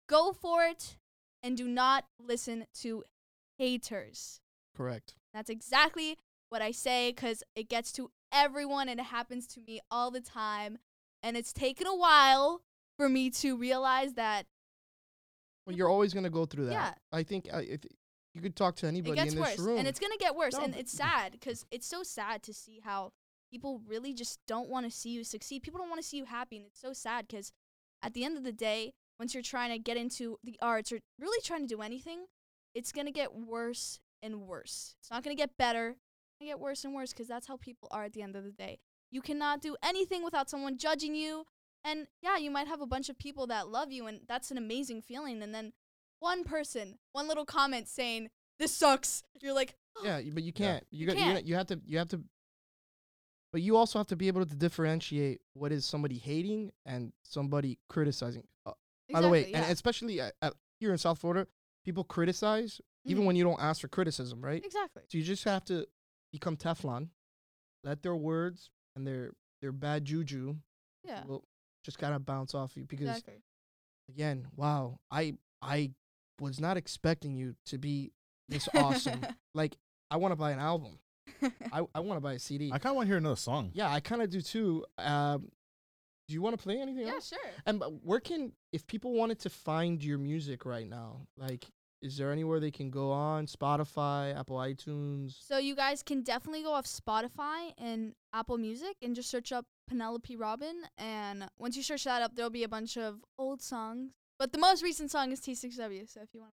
go for it and do not listen to haters. Correct. That's exactly what I say because it gets to everyone and it happens to me all the time. And it's taken a while for me to realize that Well, you're always going to go through that. Yeah. I think uh, if you could talk to anybody it gets in this worse. room. And it's going to get worse. No, and it's sad because it's so sad to see how people really just don't want to see you succeed. People don't want to see you happy. And it's so sad because at the end of the day, once you're trying to get into the arts or really trying to do anything, it's going to get worse and worse. It's not going to get better. It's going to get worse and worse because that's how people are at the end of the day. You cannot do anything without someone judging you. And yeah, you might have a bunch of people that love you, and that's an amazing feeling. And then one person, one little comment saying, This sucks. You're like, yeah, but you can't. You, You got, can't. You, you have to. You have to. But you also have to be able to differentiate what is somebody hating and somebody criticizing. Uh, by the way, Exactly, and especially at, at, here in South Florida, people criticize even Mhm. when you don't ask for criticism, right? Exactly. So you just have to become Teflon, let their words and their their bad juju Yeah. will just kind of bounce off you because Exactly. again, wow, I I was not expecting you to be this awesome. like I want to buy an album. I I want to buy a CD. I kind of want to hear another song. yeah, I kind of do too. Um, do you want to play anything yeah, else? sure. And but where can if people wanted to find your music right now, like is there anywhere they can go on? Spotify, Apple iTunes. So you guys can definitely go off Spotify and Apple Music and just search up Penelope Robins. And once you search that up, there'll be a bunch of old songs. But the most recent song is T6W. So if you want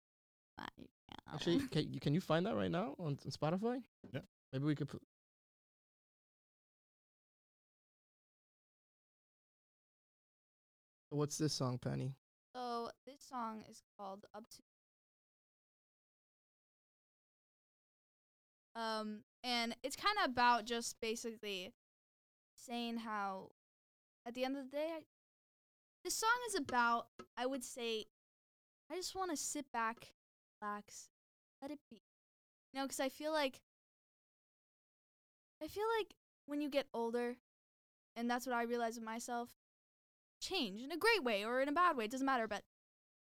that, you can. Actually, can you, can you find that right now on, on Spotify? Yeah. Maybe we could put. What's this song, Penny? So this song is called Up to. Um, and it's kind of about just basically saying how, at the end of the day, I, this song is about. I would say, I just want to sit back, relax, let it be. You know, because I feel like. I feel like when you get older, and that's what I realize of myself, change in a great way or in a bad way, it doesn't matter, but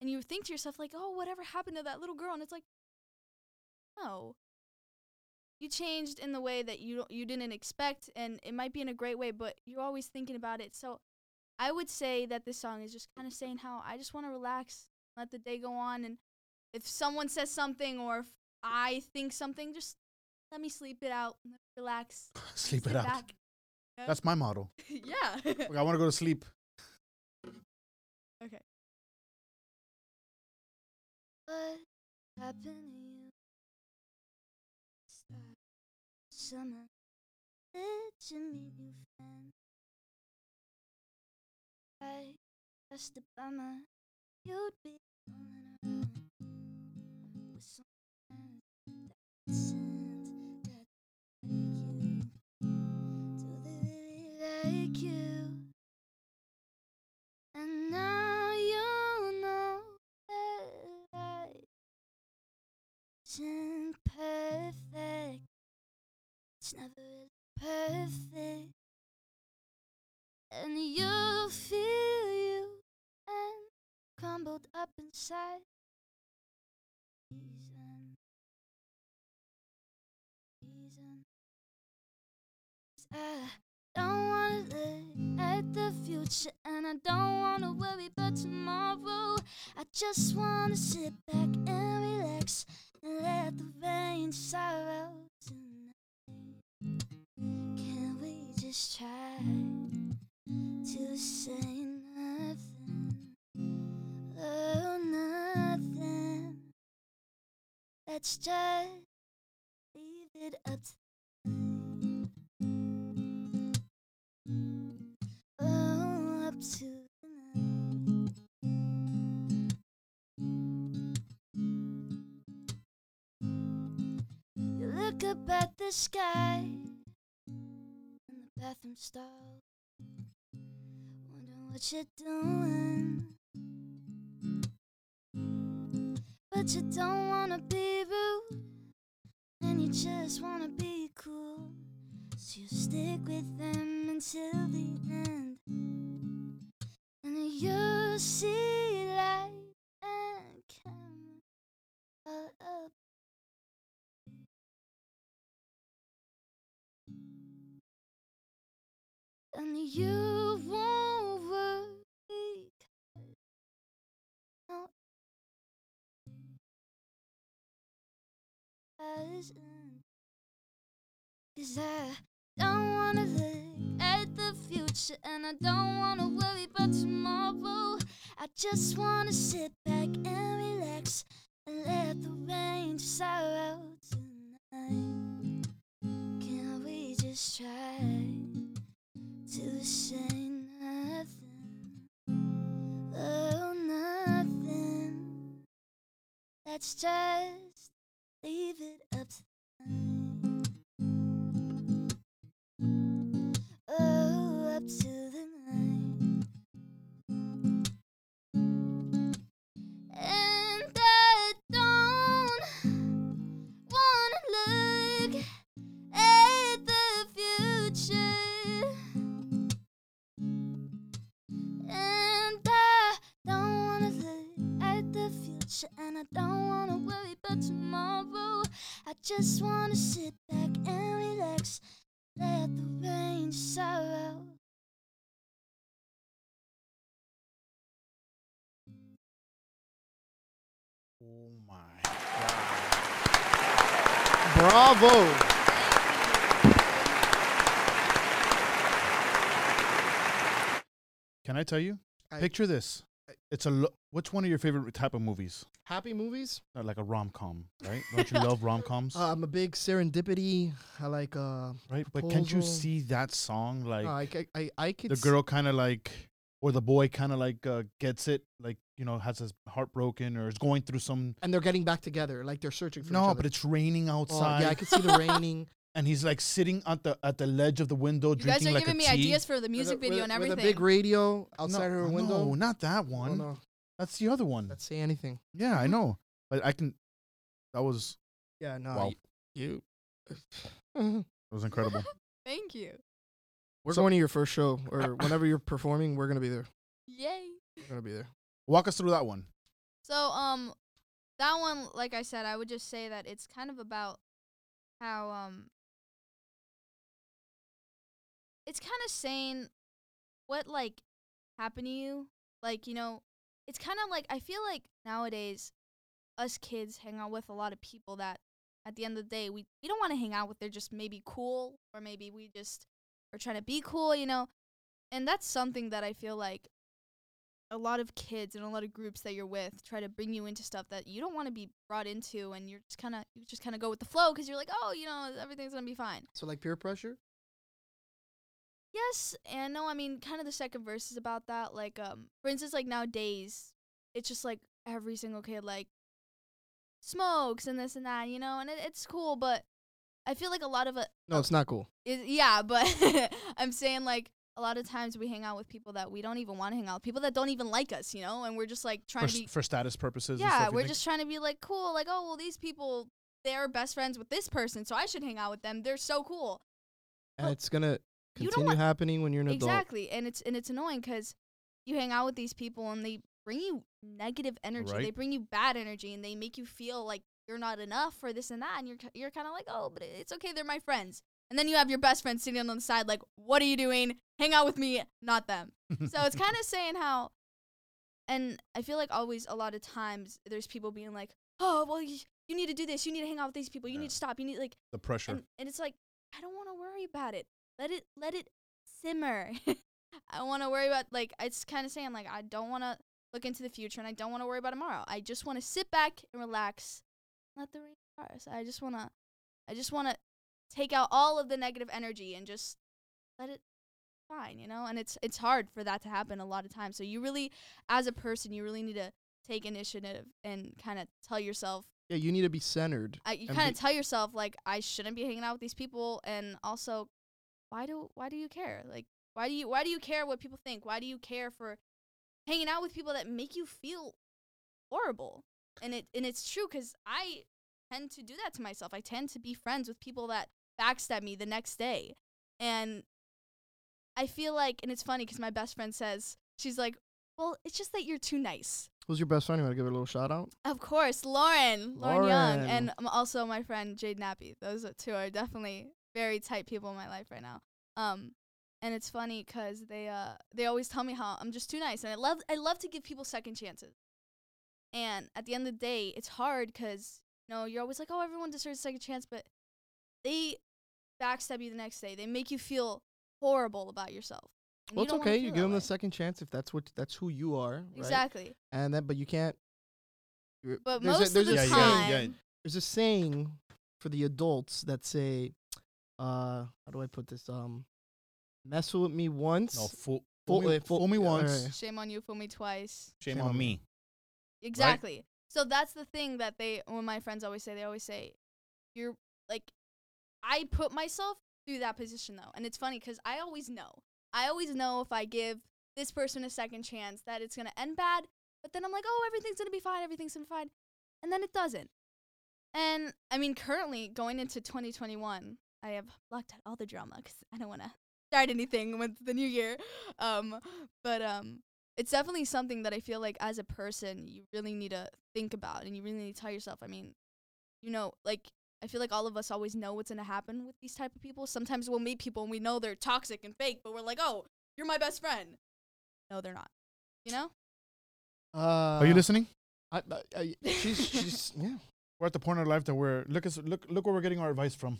and you think to yourself like, "Oh, whatever happened to that little girl?" and it's like, "No. You changed in the way that you you didn't expect and it might be in a great way, but you're always thinking about it." So, I would say that this song is just kind of saying how I just want to relax, let the day go on and if someone says something or if I think something, just let me sleep it out, relax. Sleep it out. back. That's my model. yeah. I want to go to sleep. What happened to you? Start summer. Did you meet new friends? I just a bummer. You'd be It's never really perfect. And you feel you and crumbled up inside. Reason. Reason. I don't wanna look at the future and I don't wanna worry about tomorrow. I just wanna sit back and relax and let the rain sorrow just try to say nothing? Oh, nothing. Let's just leave it up to night. Oh, up to the night. You look up at the sky bathroom stall, wondering what you're doing. But you don't wanna be rude, and you just wanna be cool. So you stick with them until the end. And you see Cause I don't wanna look at the future and I don't wanna worry about tomorrow. I just wanna sit back and relax and let the rain sorrow tonight. Can we just try to say nothing? Oh, nothing. Let's just leave it up to Bravo. Can I tell you? I- Picture this. It's a. Lo- What's one of your favorite type of movies? Happy movies. Uh, Like a rom com, right? Don't you love rom coms? Uh, I'm a big serendipity. I like uh, right? But can't you see that song like uh, I, c- I, I could the girl kind of like or the boy kind of like uh, gets it like you know has his heart broken or is going through some and they're getting back together, like they're searching for each no other. but it's raining Oh, outside yeah, I can see the raining. and he's like sitting at the at the ledge of the window You guys drinking are like giving me tea. ideas for the with music a- video with, and with everything. a big radio outside no, her no, window. not that Oh, one no, that's the other one let's say anything. yeah i know but i can that was Yeah, no. Wow. You. you- that was incredible Thank you. We're So- going to your first show, or whenever you're performing, we're gonna be there. Yay. We're gonna be there. walk us through that one So um that one like I said I would just say that it's kind of about how um it's kind of saying what like happened to you like you know it's kind of like I feel like nowadays us kids hang out with a lot of people that at the end of the day we we don't want to hang out with they're just maybe cool or maybe we just are trying to be cool you know and that's something that I feel like a lot of kids and a lot of groups that you're with try to bring you into stuff that you don't want to be brought into and you're just kind of you just kind of go with the flow because you're like oh you know everything's gonna be fine So like peer pressure. yes and no i mean kind of the second verse is about that like um for instance like nowadays it's just like every single kid like smokes and this and that you know and it, it's cool but i feel like a lot of it No, it's not cool. is yeah but i'm saying like a lot of times we hang out with people that we don't even want to hang out with people that don't even like us you know and we're just like trying for, to be for status purposes yeah stuff, we're think? just trying to be like cool like oh well these people they're best friends with this person so i should hang out with them they're so cool And it's gonna continue happening when you're an adult. exactly and it's and it's annoying because you hang out with these people and they bring you negative energy they bring you bad energy and they make you feel like you're not enough for this and that and you're you're kind of like oh but it's okay they're my friends. And then you have your best friend sitting on the side like what are you doing? Hang out with me not them. So it's kind of saying how and i feel like always a lot of times there's people being like oh well you, you need to do this you need to hang out with these people you Yeah. need to stop you need like the pressure. and, and it's like i don't want to worry about it. Let it let it simmer. I don't want to worry about like it's kind of saying like i don't want to look into the future and i don't want to worry about tomorrow. I just want to sit back and relax let the rain pass i just want to i just want to take out all of the negative energy and just let it fine you know and it's it's hard for that to happen a lot of times so you really as a person you really need to take initiative and kind of tell yourself Yeah, you need to be centered. I, you kind of tell yourself like I shouldn't be hanging out with these people, and also, why do why do you care? Like why do you why do you care what people think? Why do you care for hanging out with people that make you feel horrible? And it and it's true because I tend to do that to myself. I tend to be friends with people that backstab me the next day, and I feel like, and it's funny because my best friend says she's like, well, it's just that you're too nice. Who's your best friend? You want to give her a little shout out? Of course, Lauren, Lauren, Young, and also my friend Jade Nappy. Those two are definitely very tight people in my life right now. Um, and it's funny 'cause they uh they always tell me how I'm just too nice, and I love I love to give people second chances. And at the end of the day, it's hard 'cause you know you're always like, oh, everyone deserves a second chance, but they backstab you the next day. They make you feel horrible about yourself. and Well, you it's okay. You give that them the second chance if that's what that's who you are. Right? Exactly. And then, but you can't. But there's most a, there's of a the yeah, saying, time, yeah, there's a saying for the adults that say, uh, how do I put this? Um, mess with me once. no fool, Fool- fool, me, fool- fool me once alright. shame on you, fool me twice. shame Shame on on me Exactly. So that's the thing that they, when my friends always say, they always say, you're like, I put myself through that position though. And it's funny because I always know. I always know if I give this person a second chance that it's going to end bad. But then I'm like, oh, everything's going to be fine. Everything's going to be fine. And then it doesn't. And I mean, currently going into 2021, I have blocked out all the drama because I don't want to start anything with the new year. Um, but um, it's definitely something that I feel like as a person you really need to think about and you really need to tell yourself. I mean, you know, like I feel like all of us always know what's gonna happen with these type of people. Sometimes we'll meet people and we know they're toxic and fake, but we're like, oh, you're my best friend. No, they're not. You know? Uh, are you listening I, I, I, she's she's yeah. We're at the point in our life that we're look us look look where we're getting our advice from.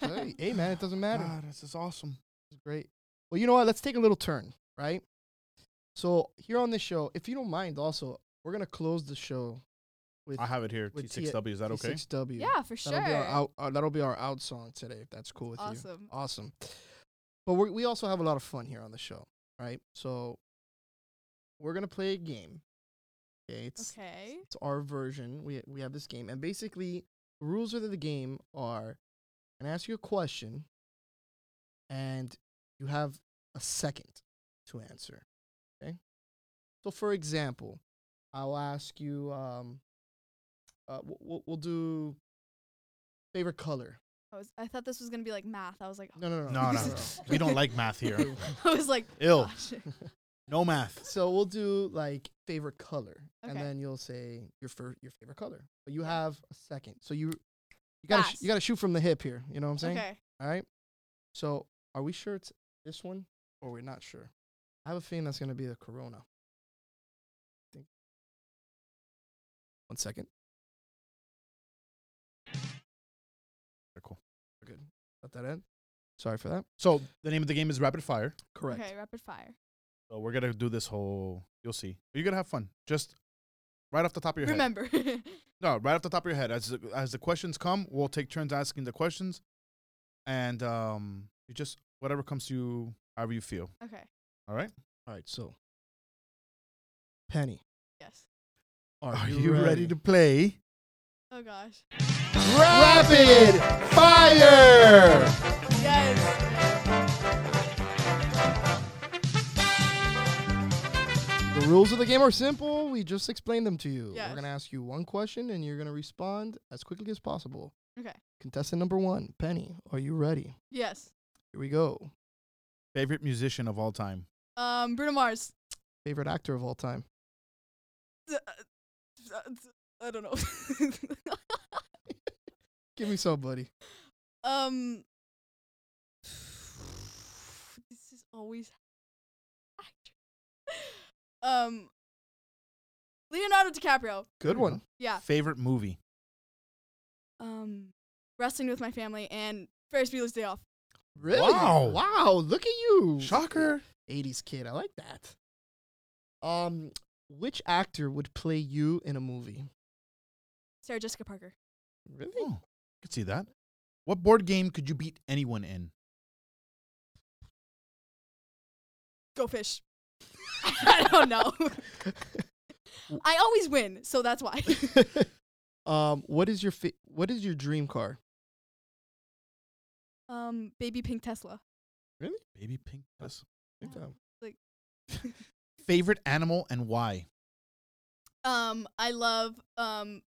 hey, hey, man, it doesn't matter. God, this is awesome. It's great. Well, you know what? Let's take a little turn, right? So here on this show, if you don't mind, also we're gonna close the show with I have it here. T6W. Is that okay? T6W. yeah, for sure. That'll be our out. Uh, that'll be our out song today. If that's cool with you. awesome. Awesome. But we we also have a lot of fun here on the show, right? So we're gonna play a game. Okay, it's Okay. it's our version. We we have this game, and basically the rules of the game are: and ask you a question, and you have a second to answer. Okay. So, for example, I'll ask you. Um, uh, we'll- we'll, we'll do favorite color. I was I thought this was gonna be like math. I was like, No, no, no, No, no, no. we don't like math here. I was like, Ill. No math. So we'll do like favorite color, and then you'll say your fir- your favorite color. But you have a second, so you you gotta sh- you gotta shoot from the hip here. You know what I'm saying? Okay. All right. So are we sure it's this one, or we're not sure? I have a feeling that's gonna be the Corona. One second. Very cool. We're good. Let that in. Sorry for that. So the name of the game is Rapid Fire. Correct. Okay. Rapid fire. So we're gonna do this whole. You'll see. You're gonna have fun. Just right off the top of your head. Remember. No, right off the top of your head. As the, as the questions come, we'll take turns asking the questions, and um, you just whatever comes to you, however you feel. okay. All right. All right. So, Penny, Yes. are, to play? Oh gosh. Rapid fire. Yes. The rules of the game are simple. We just explained them to you. Yes. We're going to ask you one question and you're going to respond as quickly as possible. Okay. Contestant number one, Penny, are you ready? Yes. Here we go. Favorite musician of all time? Um, Bruno Mars. Favorite actor of all time? I don't know. Give me some, buddy. um, this is always um Leonardo DiCaprio. Good one. Yeah. Favorite movie? Um, wrestling with my family and Ferris Bueller's Day Off. Really? Wow. Wow. Look at you. Shocker. 80s kid. I like that. Um, which actor would play you in a movie? Sarah Jessica Parker. Really? Oh, I could see that. What board game could you beat anyone in? Go fish. I don't know. I always win, so that's why. um, what is your fa- what is your dream car? um, baby pink Tesla. Really? Baby pink. Yes. Big Yeah. time. Favorite animal and why? Um, I love um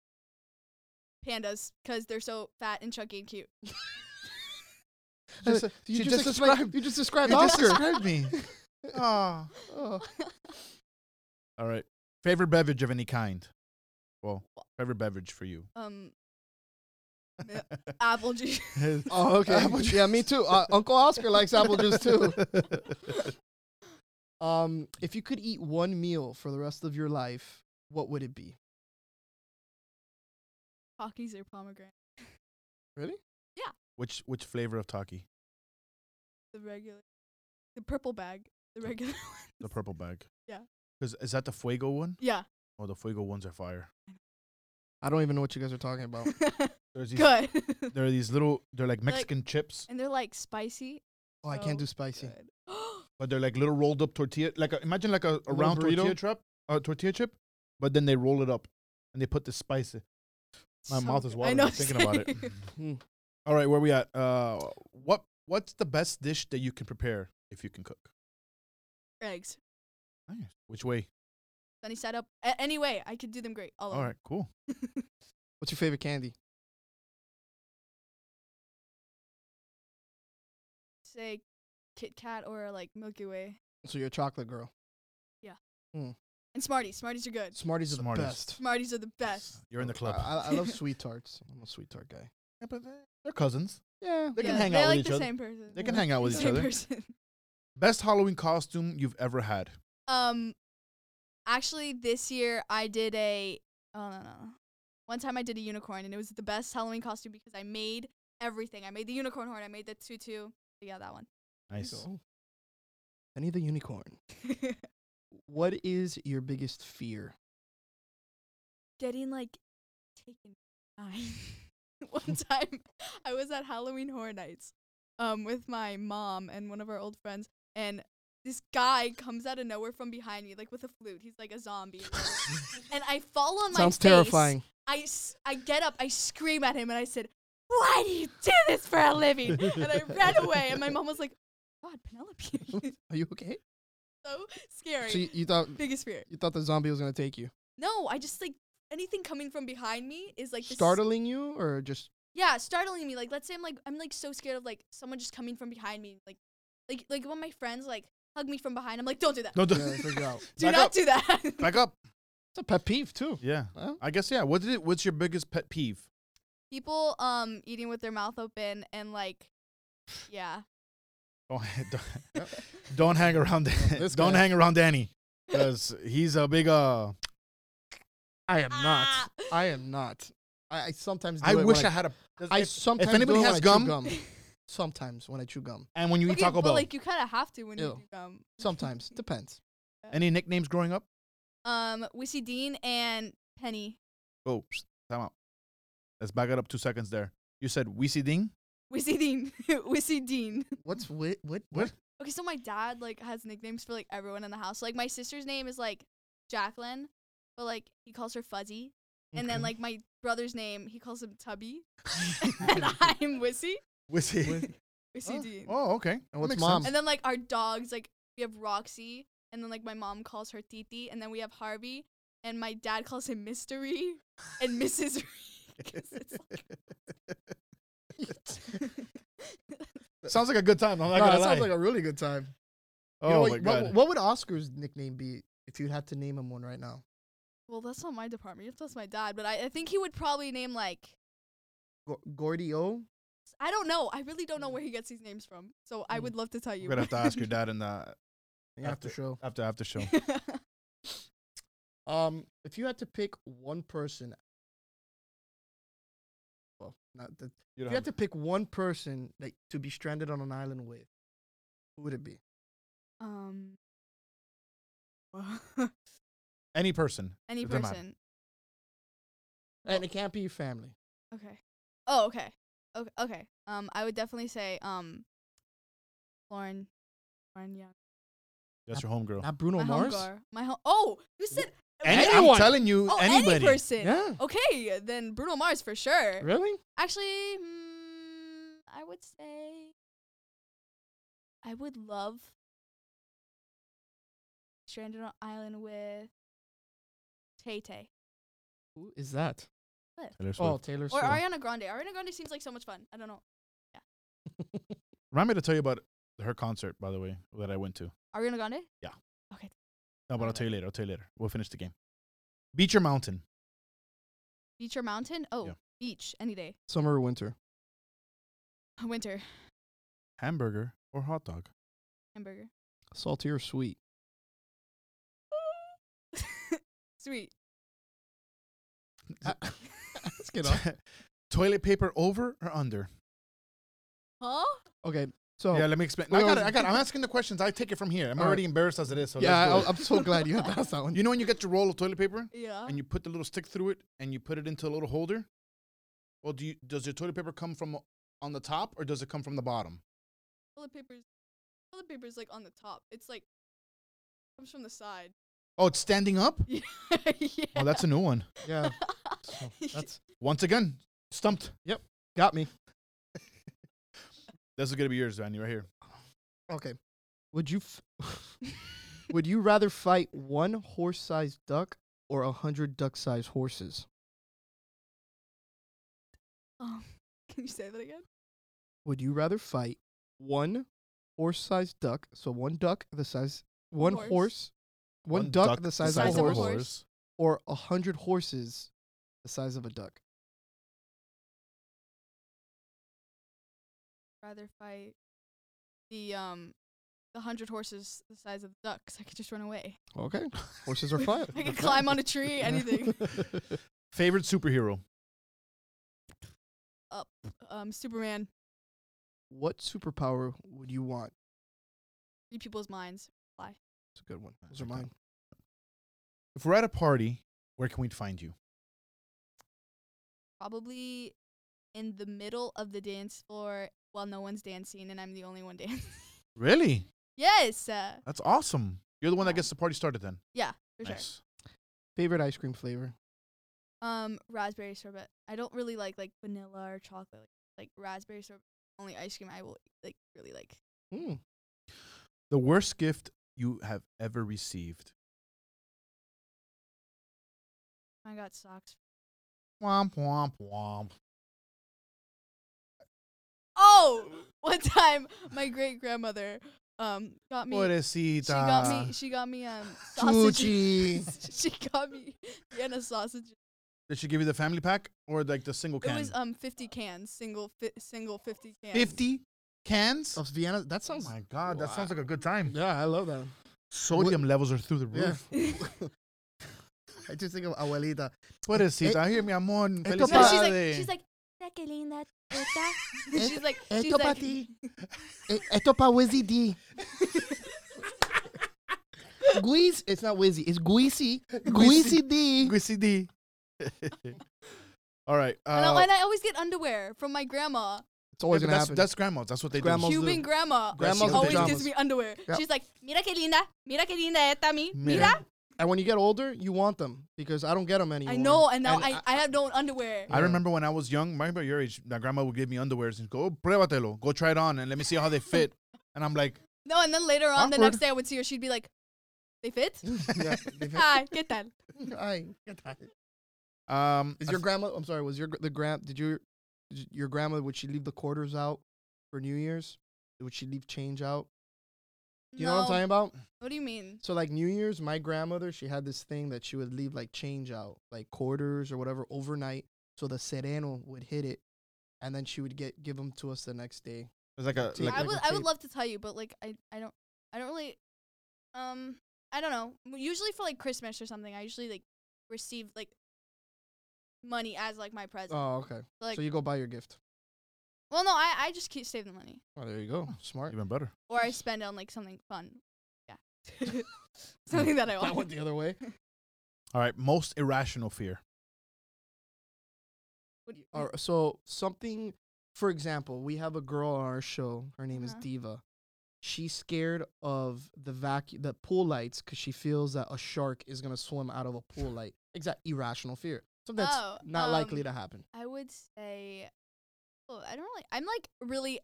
pandas because they're so fat and chunky and cute. Just- Uh, you just, just explained- described- You just described You just Oscar. described me. Ah. Oh. All right. Favorite beverage of any kind? Well, favorite beverage for you. Um, apple juice. Oh, okay. Apple yeah, me too. Uh, Uncle Oscar likes apple juice too. Um, if you could eat one meal for the rest of your life, what would it be? Takis or pomegranate. Really? Yeah. Which which flavor of Taki? The regular, the purple bag. The regular one. The purple bag. Yeah. Cause is that the Fuego one? Yeah. Oh, the Fuego ones are fire. I don't even know what you guys are talking about. There's these. Good. There are these little. They're like Like- Mexican chips, and they're like spicy. Oh, I can't do spicy. Good. but they're like little rolled up tortilla. Like a, imagine like a, a little round tortilla trap, a uh, tortilla chip, but then they roll it up and they put the spice. in. My So mouth is good. I watering know, just thinking about it. same. Hmm. All right, where we at? Uh, what what's the best dish that you can prepare if you can cook? Eggs. Nice. Which way? Sunny side up. A- anyway, I could do them great. All, All right, cool. What's your favorite candy? Say Kit Kat or like Milky Way. So you're a chocolate girl. Yeah. And Smarties. Smarties are good. Smarties are the Smarties. best. Smarties are the best. You're in the club. I, I, I love sweet tarts. I'm a sweet tart guy. Yeah, but they- they're cousins. Yeah. They can hang they out with like each the other. same person. They can hang out with each other. person. Best Halloween costume you've ever had. Um, actually, this year I did a. Oh no no. no. one time I did a unicorn and it was the best Halloween costume because I made everything. I made the unicorn horn. I made the tutu. Yeah, that one. Nice. Go. Penny the unicorn. What is your biggest fear? Getting like taken by. one time I was at Halloween Horror Nights um with my mom and one of our old friends and this guy comes out of nowhere from behind me like with a flute. He's like a zombie. and I fall on my Sounds terrifying. I, s- I get up, I scream at him, and I said, Why do you do this for a living? and I ran away, and my mom was like, God, Penelope. Are you okay? so scary. So you, you thought Biggest fear. you thought the zombie was gonna take you, No, I just like anything coming from behind me is like this- startling you, or just Yeah, startling me. Like, let's say I'm like I'm like so scared of like someone just coming from behind me. Like, like like when my friends like hug me from behind, I'm like, don't do that. No, do, yeah, figure out? do back not up. do that. back up. It's a pet peeve too. Yeah. Huh? I guess yeah. What did it? What's your biggest pet peeve? People um eating with their mouth open and like, yeah. Don't don't, don't hang around. This don't guy. hang around Danny, because he's a big uh. I am Ah. not. I am not. I, I sometimes. Do I it wish I had a. I if- sometimes anybody when has I chew gum- gum. Sometimes when I chew gum. and when you eat Okay, Taco but Bell, like you kind of have to when Ew. you do gum. Sometimes depends. any nicknames growing up? Um, Wissy Dean and Penny. Oh, psst, time out. Let's back it up two seconds there. You said Weesey Ding. Wissy Dean. Wissy Dean. What's what? What? What? Okay, so my dad like has nicknames for like everyone in the house. Like my sister's name is like Jacqueline, but like he calls her Fuzzy. And then like my brother's name, he calls him Tubby. and I'm Wissy. Weesey. Wi- Wissy Oh. Dean. oh, okay. And what's mom? sense. And then like our dogs, like we have Roxy, and then like my mom calls her Titi, and then we have Harvey, and my dad calls him Mystery and Mrs. Ree. 'cause it's Sounds like a good time. I'm not No, gonna that lie. sounds like a really good time. oh You know, my what, god. What, what would Oscar's nickname be if you had to name him one right now? well, that's not my department. You have to ask my dad, but I, I think he would probably name like Go- Gordy O. I don't know. I really don't know where he gets these names from. So I Mm. would love to tell you. We're gonna have to ask your dad in the After After- show. after after show. Um, if you had to pick one person, well, not that. You If you had to pick one person like to be stranded on an island with, who would it be? um. any person. Any doesn't matter. person. And it can't be your family. Okay. Oh, okay. Okay. Okay. Um, I would definitely say um, Lauren. Lauren Young. That's your homegirl. Not Bruno my Mars. homegirr. My home. Oh, you said. Any, Anyone. I'm telling you, oh, anybody. any person. Yeah. Okay, then Bruno Mars for sure. Really? Actually, mm, I would say I would love stranded on an island with Tay Tay Who is that? Taylor Swift. Oh, Taylor Swift. Taylor or Swift. Ariana Grande. Ariana Grande seems like so much fun. I don't know. Yeah. Remind me to tell you about her concert, by the way, that I went to. Ariana Grande. No, but I'll tell you later. I'll tell you later. We'll finish the game. Beach or mountain? Beach or mountain? Oh, Yeah. beach any day. Summer or winter? Winter Hamburger or hot dog? hamburger. Salty or sweet? Sweet. Let's get on. Toilet paper over or under? Huh? Okay, so yeah, let me explain. Well, I got it. I got it. I'm asking the questions. I take it from here. I'm All right. already embarrassed as it is. So yeah, I, I'm so glad you had to that it. one. You know when you get your roll of toilet paper Yeah. and you put the little stick through it and you put it into a little holder? Well, do you does your toilet paper come from on the top or does it come from the bottom? Toilet paper's toilet paper's like on the top. It's like comes from the side. Oh, it's standing up? yeah. Oh, that's a new one. yeah, so that's Once again, stumped. Yep, got me. This is gonna be yours, Andy, right here. Okay, would you f- would you rather fight one horse-sized duck or a hundred duck-sized horses? um, can you say that again? Would you rather fight one horse-sized duck, so one duck the size, one horse. horse, one, duck, the size, size of of a a horse, horse. or a hundred horses the size of a duck? Rather fight the um the hundred horses the size of ducks. I could just run away. Okay, horses are fine. I could climb on a tree, anything. Favorite superhero? Up, Um, Superman. What superpower would you want? Read people's minds. Why? It's a good one. Those are mine. If we're at a party, where can we find you? Probably in the middle of the dance floor while no one's dancing and I'm the only one dancing. Really? yes. Uh, That's awesome. You're the one that gets the party started then. yeah, for sure. Nice. Favorite ice cream flavor? Um, raspberry sorbet. I don't really like like vanilla or chocolate. Like raspberry sorbet. Only ice cream I will like really like. Mm. The worst gift you have ever received. I got socks. Womp womp womp. Oh, one time my great grandmother um got me. Pobrecita. She got me. She got me um sausages. Chuchi. she got me Vienna sausages. Did she give you the family pack or like the single can? It was um 50 cans, single fi- single 50 cans. 50 cans? Of Vienna. That Oh sounds. my god, that sounds like a good time. Yeah, I love that. Sodium levels are through the Yeah. roof. I just think of abuelita. Pobrecita, here mi amor. esto No, pa- she's like felicidades. she's like "Mira qué linda teta." She's like esto she's pa like ti. Eh, Esto pa Wizzy D. Guiz, it's not Wizzy, it's Guizy. Guizy D. Gwissy D. All right. and, Uh, I, and I always get underwear from my grandma. It's always yeah, gonna that's, happen. that's grandma's. That's what they Grandma's do. do. Cuban grandma Grandma's always pajamas. gives me underwear. Yeah. She's like, "Mira qué linda, mira qué linda esta mi, Mira. mira." And when you get older, you want them because I don't get them anymore. I know, and now And I, I have no underwear. I remember when I was young, remember your age, my grandma would give me underwears and go, oh, pruébatelo, go try it on and let me see how they fit. and I'm like, No, and then later on, the next day I would see her. She'd be like, "They fit? yeah, they've had- Hi, ¿qué tal?" Ay, get that. um, Is your f- grandma? I'm sorry. Was your gr- the grand? Did your did your grandma? Would she leave the quarters out for New Year's? Would she leave change out? You know what I'm talking about? What do you mean? So like New Year's, my grandmother, she had this thing that she would leave like change out, like quarters or whatever overnight, so the sereno would hit it, and then she would get give them to us the next day. it's like a, Take like I like would a I would love to tell you, but like I I don't I don't really um I don't know. Usually for like Christmas or something, I usually like receive like money as like my present. Oh, okay. like so you go buy your gift. Well, no, I I just keep save the money Oh, there you go. Smart. even better. or I spend it on like something fun. Yeah, something that I That want. went the other way. All right, most irrational fear. What do you- Or so something. For example, we have a girl on our show. Her name is Uh-huh. Diva. She's scared of the vacuum, the pool lights, because she feels that a shark is gonna swim out of a pool light. Exact irrational fear. Something that's Oh, not likely um, to happen. I would say, oh, I don't really. I'm like really,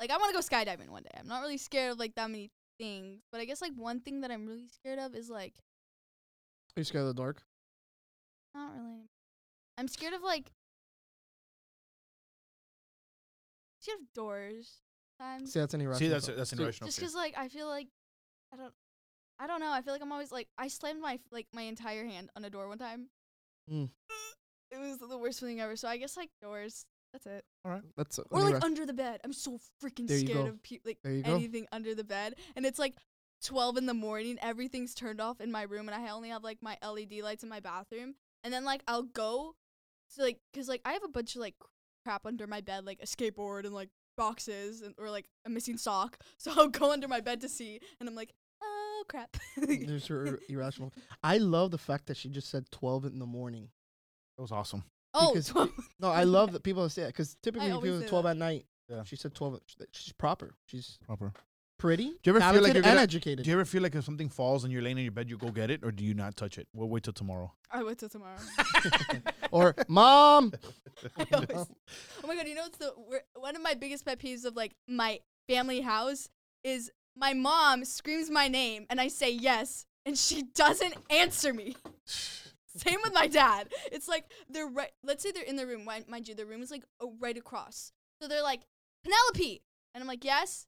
like I want to go skydiving one day. I'm not really scared of like that many things, but I guess like one thing that I'm really scared of is like Are you scared of the dark? not really. I'm scared of like scared of doors. Times See, that's an irrational. See, that's thought. that's an So- irrational just because like I feel like I don't. I don't know. I feel like I'm always like I slammed my like my entire hand on a door one time. Mm. It was the worst feeling ever. So I guess like doors. That's it. All right. That's an Or like irra- under the bed. I'm so freaking There scared of pe- like There go. anything under the bed. And it's like 12 in the morning. Everything's turned off in my room, and I only have like my LED lights in my bathroom. And then like I'll go, to like, cause like I have a bunch of like crap under my bed, like a skateboard and like boxes, and or like a missing sock. So I'll go under my bed to see, and I'm like, oh crap. There's her irrational. I love the fact that she just said 12 in the morning. That was awesome. Oh, because- 12. No, I love that people say that because typically always people say 12 that. at night. Yeah. She said 12. sh- that She's proper. She's Proper. pretty, Do you ever feel like talented, you're and gonna- educated. Do you ever feel like if something falls and you're laying in your bed, you go get it, or do you not touch it? We'll wait till tomorrow. I wait till tomorrow. or mom. I always- oh my god, you know what's the wor- one of my biggest pet peeves of like my family house is my mom screams my name and I say yes and she doesn't answer me. Same with my dad. It's like they're right. Let's say they're in the room. Mind mind you, the room is like right across. So they're like Penelope, and I'm like yes.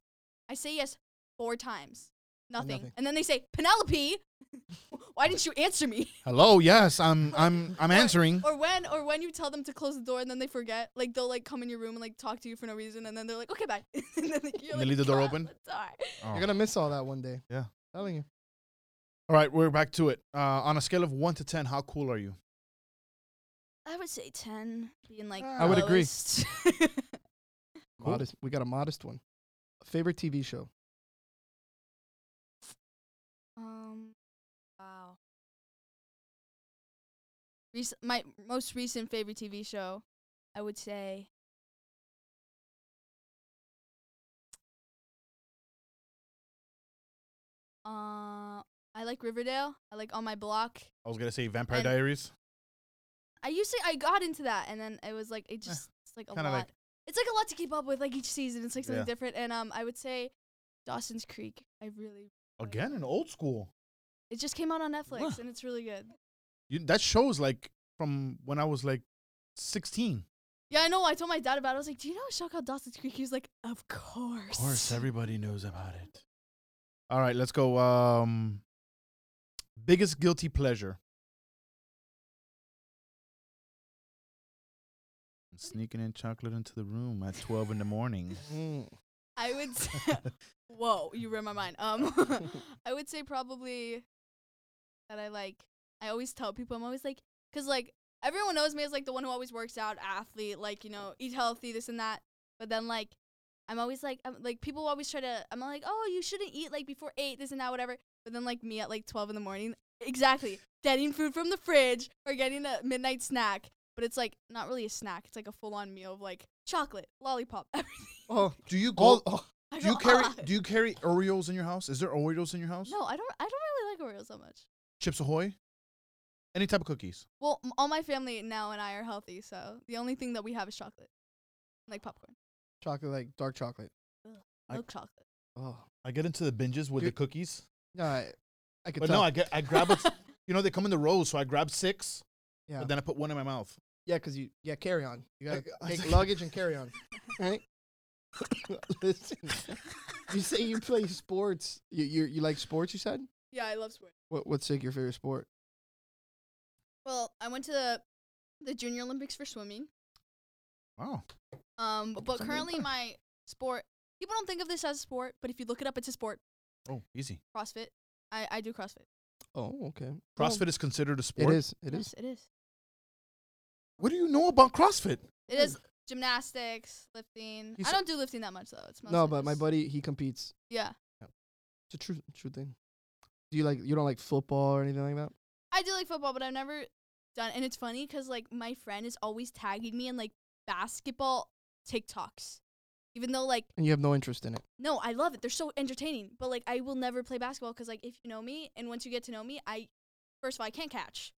I say yes four times. Nothing. Nothing. And then they say Penelope. Why didn't you answer me? Hello, yes, I'm I'm I'm Or- answering. Or when or when you tell them to close the door and then they forget, like they'll like come in your room and like talk to you for no reason and then they're like, okay, bye. and then like, you're And like, they leave the door open? the door." Oh. You're gonna miss all that one day. Yeah. telling you. All right, we're back to it. Uh, on a scale of one to ten, how cool are you? I would say ten, being like. I would agree. lowest. Cool. Modest. We got a modest one. Favorite TV show. um, wow. Rec- my most recent favorite TV show, I would say. Uh, I like Riverdale. I like On My Block. I was gonna say Vampire And- Diaries. I used to I got into that and then it was like it just it's like a kinda lot. like- it's like a lot to keep up with like each season. It's like something Yeah. different and um I would say Dawson's Creek. I really Again, an old school. it just came out on Netflix Huh. and it's really good. You, that show's like from when I was like 16. Yeah, I know. I told my dad about it. I was like, "Do you know a show called Dawson's Creek?" He was like, "Of course." Of course, everybody knows about it. All right, let's go. Um, biggest guilty pleasure. Sneaking in chocolate into the room at 12 in the morning. I would. Say, whoa, you read my mind. Um, I would say probably that I like. I always tell people I'm always like, cause like everyone knows me as like the one who always works out, athlete, like you know, eat healthy, this and that. But then like, I'm always like, I'm, like people always try to. I'm like, oh, you shouldn't eat like before eight, this and that, whatever. But then like me at like 12 in the morning, exactly, getting food from the fridge or getting a midnight snack. But it's like not really a snack. It's like a full on meal of like chocolate, lollipop, everything. Oh, Do you go? oh, I Do you carry? on. Do you carry Oreos in your house? Is there Oreos in your house? No, I don't. I don't really like Oreos that much. Chips Ahoy? Any type of cookies? Well, m- all my family now and I are healthy, so the only thing that we have is chocolate, like popcorn, chocolate, like dark chocolate. I- milk chocolate. Oh, I get into the binges with the You're- cookies, no, I, I could but tell. no, I get I grab it. you know they come in the rows, so I grab six, yeah, but then I put one in my mouth. yeah, cause you yeah carry on. You gotta I- I take think- luggage and carry on, right? Listen, you say you play sports. You you you like sports? You said. yeah, I love sports. What what's like your favorite sport? Well, I went to the, the Junior Olympics for swimming. Wow. Um, but Something currently my sport. People don't think of this as a sport, but if you look it up, it's a sport. Oh, easy. CrossFit. I I do CrossFit. Oh, okay. CrossFit is considered a It sport. is. It is. Yes, it is. What do you know about CrossFit? It is gymnastics, lifting. You I don't do lifting that much though. It's No, but my just- buddy he competes. Yeah, It's a true true thing. Do you like you don't like football or anything like that? I do like football, but I've never done. And it's funny because like my friend is always tagging me in like basketball TikToks, even though like And you have no interest in it. no, I love it. They're so entertaining. But like I will never play basketball because like if you know me and once you get to know me, I first of all I can't catch.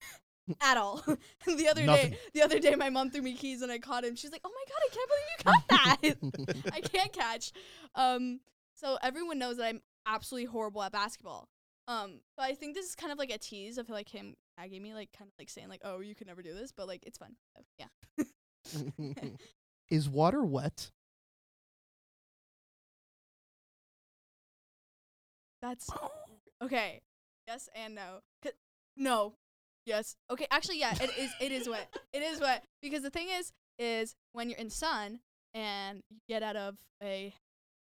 At all. the other Nothing. day, the other day, my mom threw me keys and I caught him. She's like, "Oh my god, I can't believe you caught that!" I can't catch. Um, so everyone knows that I'm absolutely horrible at basketball. Um, but I think this is kind of like a tease of like him tagging me, like kind of like saying like, "Oh, you could never do this," but like it's fun. So, yeah. Is water wet? That's oh. okay. Yes and no. No. Yes. Okay. Actually, yeah. It is. It is wet. It is wet because the thing is, is when you're in sun and you get out of a,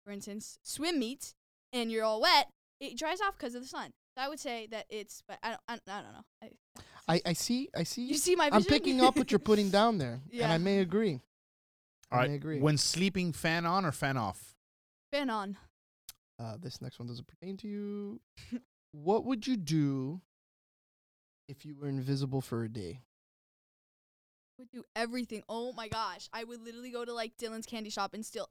for instance, swim meet and you're all wet, it dries off because of the sun. So I would say that it's. But I don't. I, I don't know. I, I, I see I see you see my. I'm picking up what you're putting down there. And I may agree. All I agree. When sleeping, fan on or fan off? Fan on. uh, this next one doesn't pertain to you. what would you do if you were invisible for a day? I would do everything. Oh my gosh! I would literally go to like Dylan's candy shop and steal.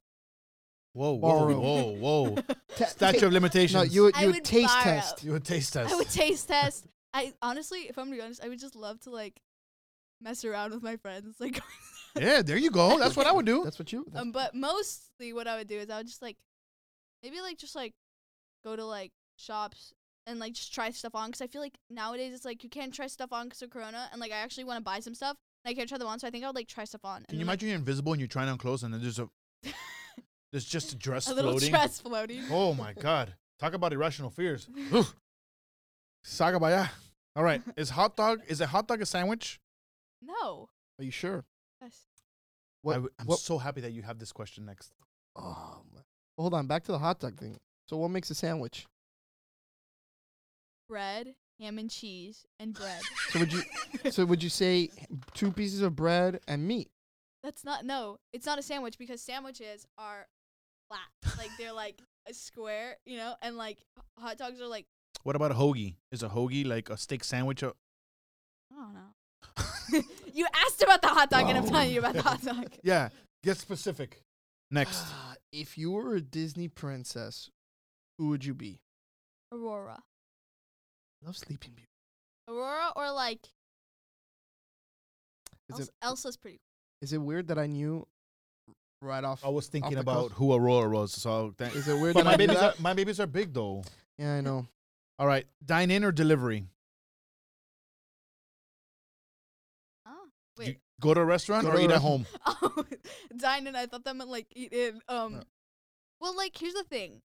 Whoa, whoa, whoa, whoa. Ta- Statute ta- of limitations. no, you would you would would taste borrow. test. You would taste test. I would taste test. I honestly, if I'm gonna be honest, I would just love to like mess around with my friends. Like, yeah, there you go. That's what I would do. That's what you. That's, um, but mostly what I would do is I would just like, maybe like just like go to like shops and like just try stuff on because I feel like nowadays it's like you can't try stuff on because of Corona and like I actually want to buy some stuff and I can't try them on, so I think I would like try stuff on. and Can you then, like, imagine you're invisible and you're trying on clothes and then there's a there's just a dress a little floating? dress floating? Oh my god. Talk about irrational fears. Whew. Saga baya. All right. Is hot dog is a hot dog a sandwich? No. are you sure? Yes. What? I w- I'm what so happy that you have this question next. oh, my- hold on. Back to the hot dog thing. So what makes a sandwich? Bread, ham and cheese and bread. So would you? so would you say two pieces of bread and meat? That's not no. It's not a sandwich because sandwiches are flat. like they're like a square, you know, and like hot dogs are like What about a hoagie? Is a hoagie like a steak sandwich? Or- I don't know. You asked about the hot dog, and I'm telling you about the hot dog. yeah, get specific. Next. If you were a Disney princess, who would you be? Aurora, I love Sleeping Beauty. Aurora, or like Is Elsa, it Elsa's pretty. is it weird that I knew right off? I was thinking the about cuff? who Aurora was. So thank- Is it weird but that my I knew babies, that? are, my babies are big though. Yeah, I know. All right, dine in or delivery? Wait. go to a restaurant Go or eat at home? Oh, dine in. I thought that meant like eat in. Um, No. well, like here's the thing.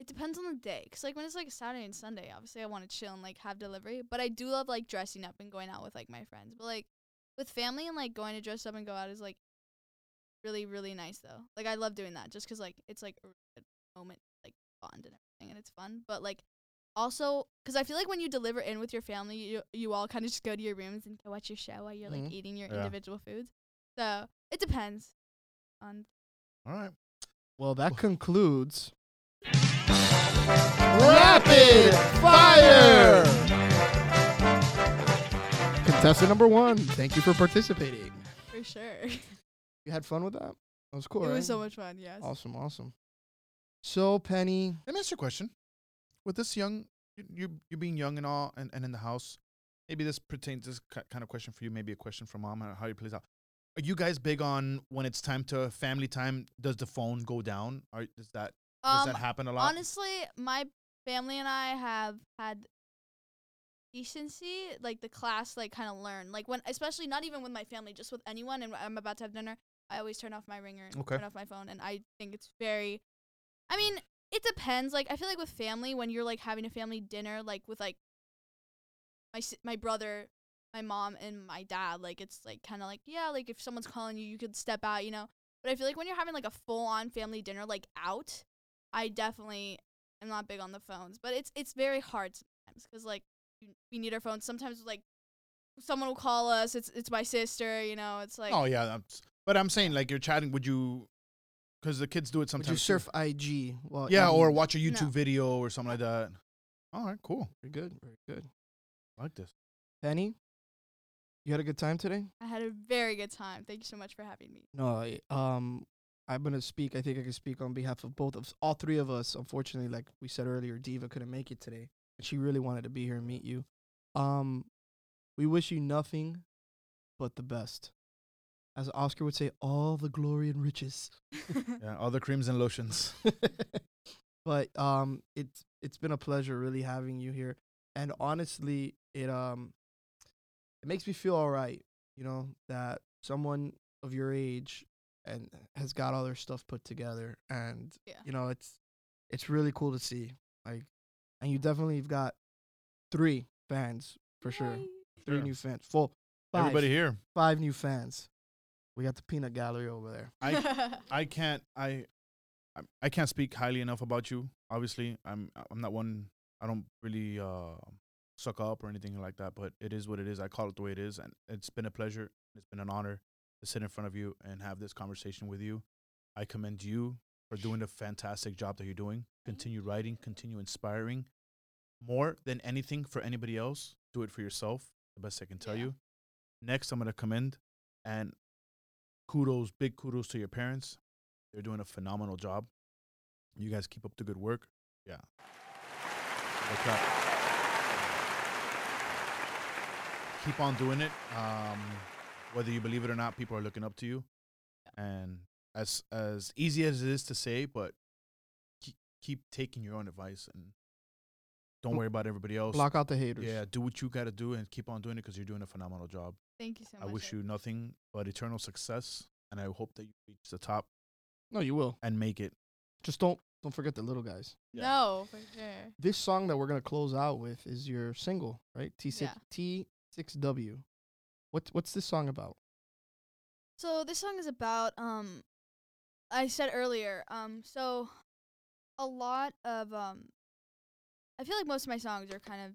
It depends on the day. Cause like when it's like Saturday and Sunday, obviously I want to chill and like have delivery. But I do love like dressing up and going out with like my friends. But like with family and like going to dress up and go out is like really really nice though. Like I love doing that just 'cause like it's like a good moment like bond and everything and it's fun. But like also 'cause I feel like when you deliver in with your family, you you all kind of just go to your rooms and go watch your show while you're like Mhm. eating your Yeah. individual foods. So it depends on All right. Well, that concludes Rapid fire! contestant number one. Thank you for participating. for sure. You had fun with that? That was cool. it right? was so much fun. Yes. awesome, awesome. So, Penny, Let me ask you a question. With this young, you you, being young and all, and, and in the house, maybe this pertains this kind of question for you. Maybe a question for mom. How how it plays out. Are you guys big on when it's time to family time? Does the phone go down? Or does that does Um, that happen a lot? honestly, my family and I have had decency, like the class, like kind of learn, like when, especially not even with my family, just with anyone. And I'm about to have dinner, I always turn off my ringer and Okay. turn off my phone, and I think it's very. I mean, it depends. Like I feel like with family, when you're like having a family dinner, like with like my my brother, my mom, and my dad, like it's like kind of like yeah, like if someone's calling you, you could step out, you know. But I feel like when you're having like a full on family dinner, like out, I definitely am not big on the phones. But it's it's very hard sometimes because like we need our phones. Sometimes like someone will call us. It's it's my sister, you know. It's like oh yeah, that's, but I'm saying like you're chatting. Would you? Because the kids do it would sometimes. you too. surf IG? Well, Yeah, I or watch a YouTube No. video or something like that. All right, cool. Very good, very good. I like this. Penny, you had a good time today? I had a very good time. Thank you so much for having me. No, I, um, I'm gonna speak. I think I can speak on behalf of both of s- all three of us. Unfortunately, like we said earlier, Diva couldn't make it today, and she really wanted to be here and meet you. Um, we wish you nothing but the best. As Oscar would say, all the glory and riches. Yeah, all the creams and lotions. but um, it's it's been a pleasure really having you here, and honestly, it um, it makes me feel all right. You know that someone of your age and has got all their stuff put together, and Yeah. you know it's it's really cool to see. Like, and you definitely have got three fans for sure. Three Sure. new fans. Full. Five, Everybody here. five new fans. We got the peanut gallery over there. I I can't I I- I can't speak highly enough about you. Obviously, I'm I'm not one. I don't really uh suck up or anything like that. But it is what it is. I call it the way it is, and it's been a pleasure. It's been an honor to sit in front of you and have this conversation with you. I commend you for doing the fantastic job that you're doing. Continue writing. Continue inspiring. More than anything for anybody else, do it for yourself. The best I can tell Yeah. you. Next, I'm gonna commend and kudos, big kudos to your parents. They're doing a phenomenal job. You guys keep up the good work. Yeah. Keep on doing it. Um, whether you believe it or not, people are looking up to you. And as as easy as it is to say, but keep, keep taking your own advice and don't worry about everybody else. Block out the haters. Yeah, do what you got to do and keep on doing it because you're doing a phenomenal job. Thank you so I much. I wish you nothing but eternal success, and I hope that you reach the top No, you will. and make it. Just don't don't forget the little guys. Yeah. No, for sure. This song that we're gonna close out with is your single, right? T six T six W. What what's this song about? So this song is about um I said earlier, um so a lot of um I feel like most of my songs are kind of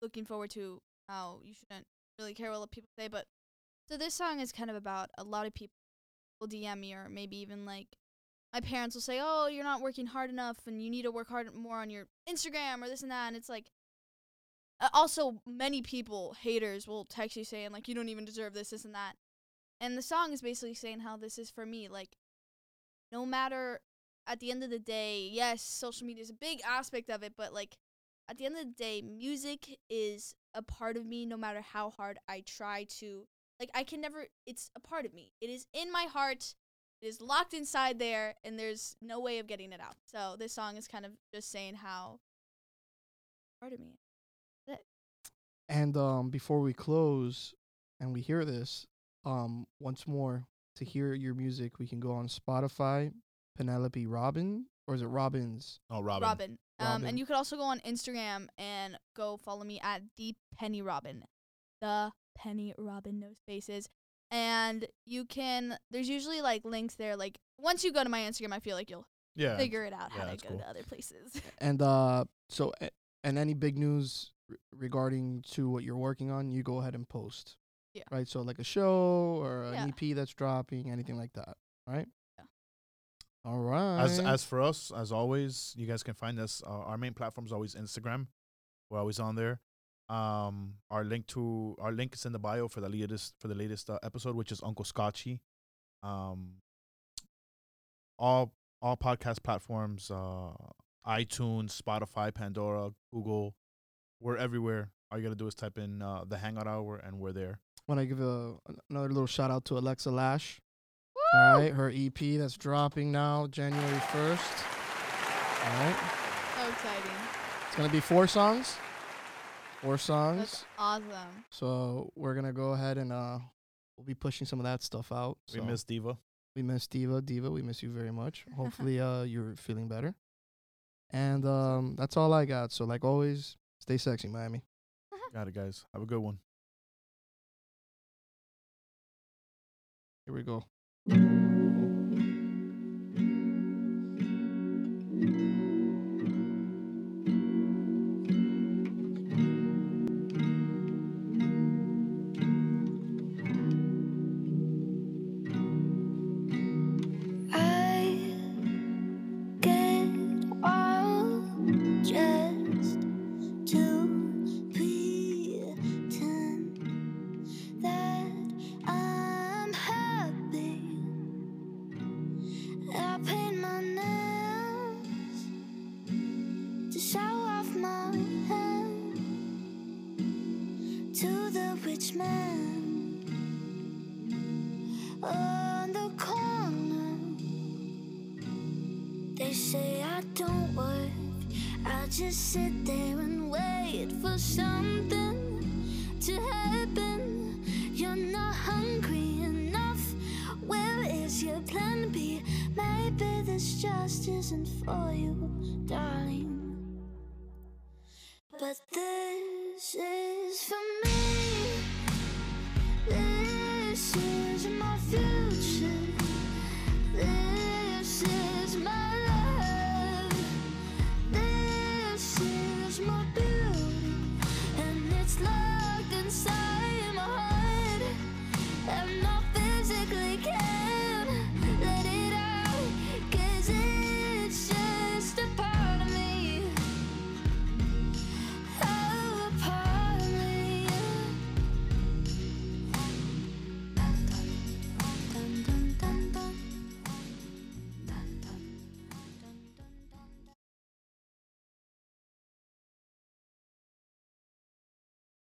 looking forward to how you shouldn't really care what people say. But so this song is kind of about a lot of people will DM me or maybe even like my parents will say, "Oh, you're not working hard enough, and you need to work hard more on your Instagram or this and that." And it's like, also many people haters will text you saying like, "You don't even deserve this, this and that." And the song is basically saying how this is for me. Like, no matter at the end of the day, yes, social media is a big aspect of it, but like at the end of the day, music is a part of me no matter how hard I try to. Like, I can never, it's a part of me. It is in my heart, it is locked inside there, and there's no way of getting it out. So, this song is kind of just saying how part of me. And um, before we close and we hear this, um, once more to hear your music, we can go on Spotify, Penelope Robin, or is it Robbins? Oh, Robin. Robin. Um, Robin. and you could also go on Instagram and go follow me at the Penny Robin, the Penny Robin, no spaces. And you can. There's usually like links there. Like once you go to my Instagram, I feel like you'll Yeah. figure it out yeah, how to go cool. to other places. And uh, so a- and any big news r- regarding to what you're working on, you go ahead and post. Yeah. Right. So like a show or an Yeah. EP that's dropping, anything like that. Right. All right. As as for us, as always, you guys can find us. Uh, our main platform is always Instagram. We're always on there. Um, our link to our link is in the bio for the latest for the latest uh, episode, which is Uncle Scotchy. Um, all all podcast platforms, uh, iTunes, Spotify, Pandora, Google, we're everywhere. All you gotta do is type in uh, the Hangout Hour, and we're there. want to give a another little shout out to Alexa Lash. All right, her EP that's dropping now, January first. All right, so exciting. it's gonna be four songs. Four songs. That's songs. awesome. So we're gonna go ahead and uh, we'll be pushing some of that stuff out. We So miss Diva. we miss Diva. Diva, we miss you very much. Hopefully, uh, you're feeling better. And um, that's all I got. So like always, stay sexy, Miami. Got it, guys. Have a good one. Here we go.